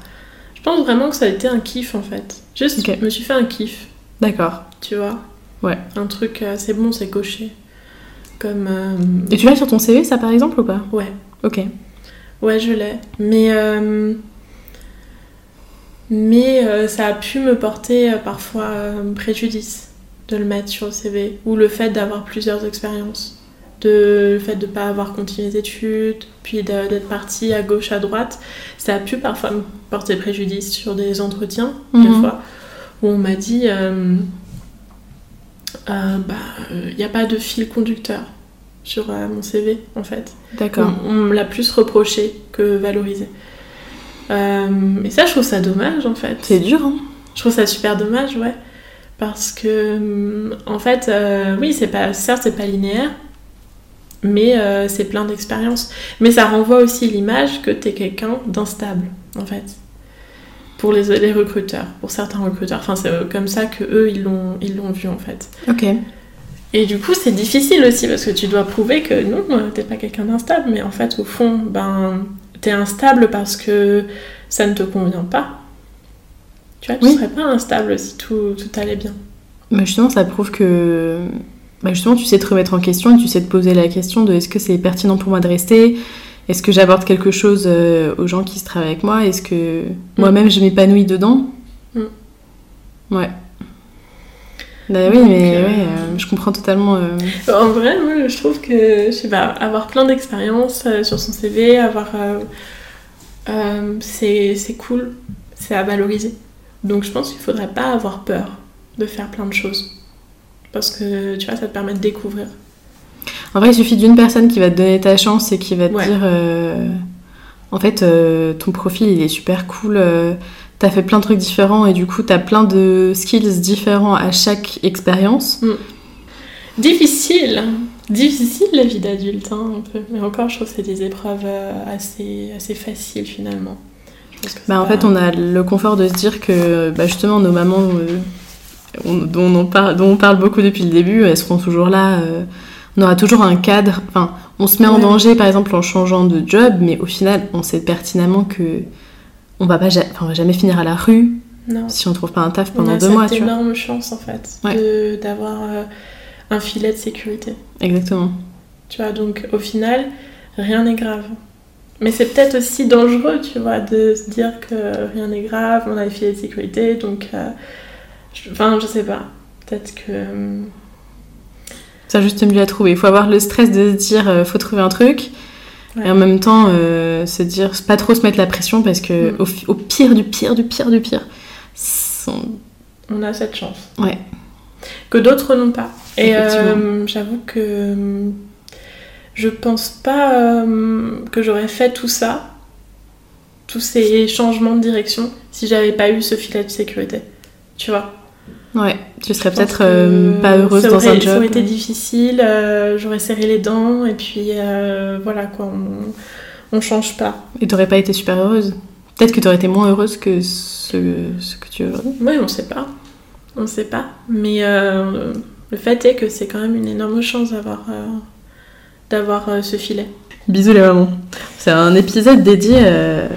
Je pense vraiment que ça a été un kiff en fait. Juste, Ok. je me suis fait un kiff, D'accord. tu vois? Ouais. Un truc, euh, c'est bon, c'est coché. Comme. euh, Et tu l'as sur ton CV, ça, par exemple, ou pas? Ouais. Ok. Ouais, je l'ai. Mais, euh, mais ça a pu me porter parfois préjudice de le mettre sur le CV. Ou le fait d'avoir plusieurs expériences. De, le fait de ne pas avoir continué les études, puis d'être partie à gauche, à droite. Ça a pu parfois me porter préjudice sur des entretiens, des Mhm. fois, où on m'a dit euh, euh, bah, il n'y a pas de fil conducteur sur euh, mon CV, en fait. D'accord. On, on me l'a plus reproché que valorisé. Euh, et ça, je trouve ça dommage en fait. C'est dur, hein Je trouve ça super dommage, ouais. Parce que, hum, en fait, euh, oui, c'est pas, certes, c'est pas linéaire, mais euh, c'est plein d'expériences. Mais ça renvoie aussi l'image que t'es quelqu'un d'instable, en fait. Pour les, les recruteurs, pour certains recruteurs. Enfin, c'est euh, comme ça que eux ils l'ont ils l'ont vu, en fait. Ok. Et du coup, c'est difficile aussi parce que tu dois prouver que non, t'es pas quelqu'un d'instable, mais en fait, au fond, ben, t'es instable parce que ça ne te convient pas. Tu vois, tu Oui. serais pas instable si tout, tout allait bien. Bah justement, ça prouve que bah justement, tu sais te remettre en question et tu sais te poser la question de est-ce que c'est pertinent pour moi de rester? Est-ce que j'apporte quelque chose euh, aux gens qui se travaillent avec moi? Est-ce que moi-même je m'épanouis dedans? Mm. Ouais. Bah oui, Donc, mais euh, ouais, euh, je comprends totalement. euh, En vrai, moi, je trouve que, je sais pas, avoir plein d'expériences sur son CV, avoir. c'est cool, c'est à valoriser. Donc je pense qu'il faudrait pas avoir peur de faire plein de choses. Parce que, tu vois, ça te permet de découvrir. En vrai, il suffit d'une personne qui va te donner ta chance et qui va te Ouais. dire euh, en fait, euh, ton profil il est super cool, euh, t'as fait plein de trucs différents et du coup, t'as plein de skills différents à chaque expérience. Difficile, difficile la vie d'adulte, hein, un peu. Mais encore, je trouve que c'est des épreuves assez, assez faciles finalement. C'est Bah, en fait, on a le confort de se dire que bah, justement, nos mamans, euh, on- dont, on parle, dont on parle beaucoup depuis le début, elles seront toujours là. euh, on aura toujours un cadre. Enfin, on se met en danger, par exemple, en changeant de job, mais au final, on sait pertinemment que on va pas, ja- enfin, on va jamais finir à la rue Non. si on trouve pas un taf On pendant a deux cette mois, tu vois. énorme chance en fait Ouais. d'avoir euh, un filet de sécurité. Exactement. Tu vois, donc au final, rien n'est grave. Mais c'est peut-être aussi dangereux, tu vois, de se dire que rien n'est grave, on a le filet de sécurité, donc. euh, je- Enfin, je sais pas. Peut-être que. euh, Ça juste mieux à trouver. Il faut avoir le stress de se dire, euh, faut trouver un truc. Ouais. Et en même temps, euh, se dire, pas trop se mettre la pression parce que Mm. au, pire du pire du pire du pire, son- On a cette chance. Ouais. Que d'autres n'ont pas. Et euh, j'avoue que euh, je pense pas euh, que j'aurais fait tout ça, tous ces changements de direction, si j'avais pas eu ce filet de sécurité. Tu vois Ouais, tu serais peut-être euh, pas heureuse ça dans un Ça job. aurait été difficile, euh, j'aurais serré les dents, et puis voilà quoi, on, on change pas. Et t'aurais pas été super heureuse. Peut-être que t'aurais été moins heureuse que ce, ce que tu aujourd'hui. Oui, on sait pas. On sait pas. Mais le fait est que c'est quand même une énorme chance d'avoir d'avoir euh, ce filet. Bisous les mamans. C'est un épisode dédié. Euh...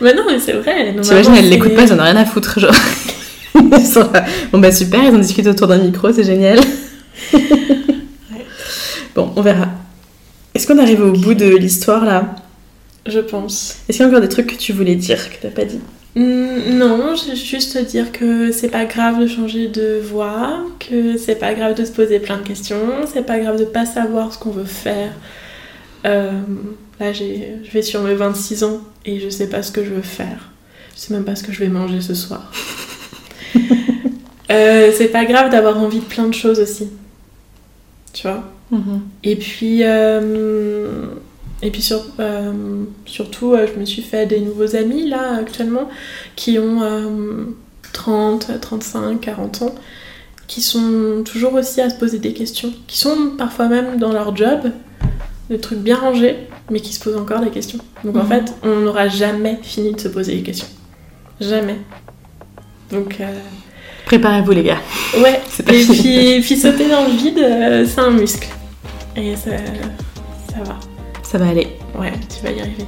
Mais non, mais c'est vrai. T'imagines, elles l'écoutent pas, ils en ont rien à foutre. Genre. Là, bon bah super, ils ont discuté autour d'un micro, c'est génial. Bon, on verra. Est-ce qu'on arrive au bout de l'histoire là? Je pense. Est-ce qu'il y a encore des trucs que tu voulais dire que t'as pas dit? Non, je vais juste te dire que c'est pas grave de changer de voie, que c'est pas grave de se poser plein de questions, c'est pas grave de pas savoir ce qu'on veut faire. Euh, là, je vais sur mes 26 ans et je sais pas ce que je veux faire. Je sais même pas ce que je vais manger ce soir. Euh, c'est pas grave d'avoir envie de plein de choses aussi. Tu vois? Et puis, euh, et puis sur- euh, surtout, euh, je me suis fait des nouveaux amis là actuellement qui ont euh, 30, 35, 40 ans, qui sont toujours aussi à se poser des questions, qui sont parfois même dans leur job des trucs bien rangés, mais qui se posent encore des questions. Donc en Mhm. fait, on n'aura jamais fini de se poser des questions. Jamais. Donc, euh, Préparez-vous, les gars. ouais. C'est pas Et fini. puis, puis sauter dans le vide, c'est un muscle. Et ça, ça va. Ça va aller. Ouais, tu vas y arriver.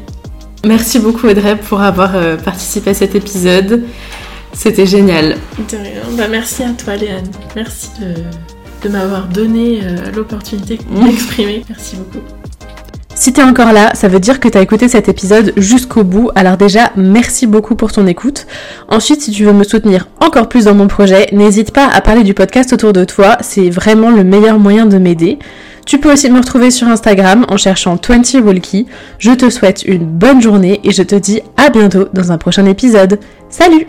Merci beaucoup, Audrey, pour avoir euh, participé à cet épisode. C'était génial. De rien. Bah, merci à toi, Léane. Merci de, de m'avoir donné euh, l'opportunité d'exprimer. Merci beaucoup. Si t'es encore là, ça veut dire que t'as écouté cet épisode jusqu'au bout, alors déjà, merci beaucoup pour ton écoute. Ensuite, si tu veux me soutenir encore plus dans mon projet, n'hésite pas à parler du podcast autour de toi, c'est vraiment le meilleur moyen de m'aider. Tu peux aussi me retrouver sur Instagram en cherchant 20 Walkie. Je te souhaite une bonne journée et je te dis à bientôt dans un prochain épisode. Salut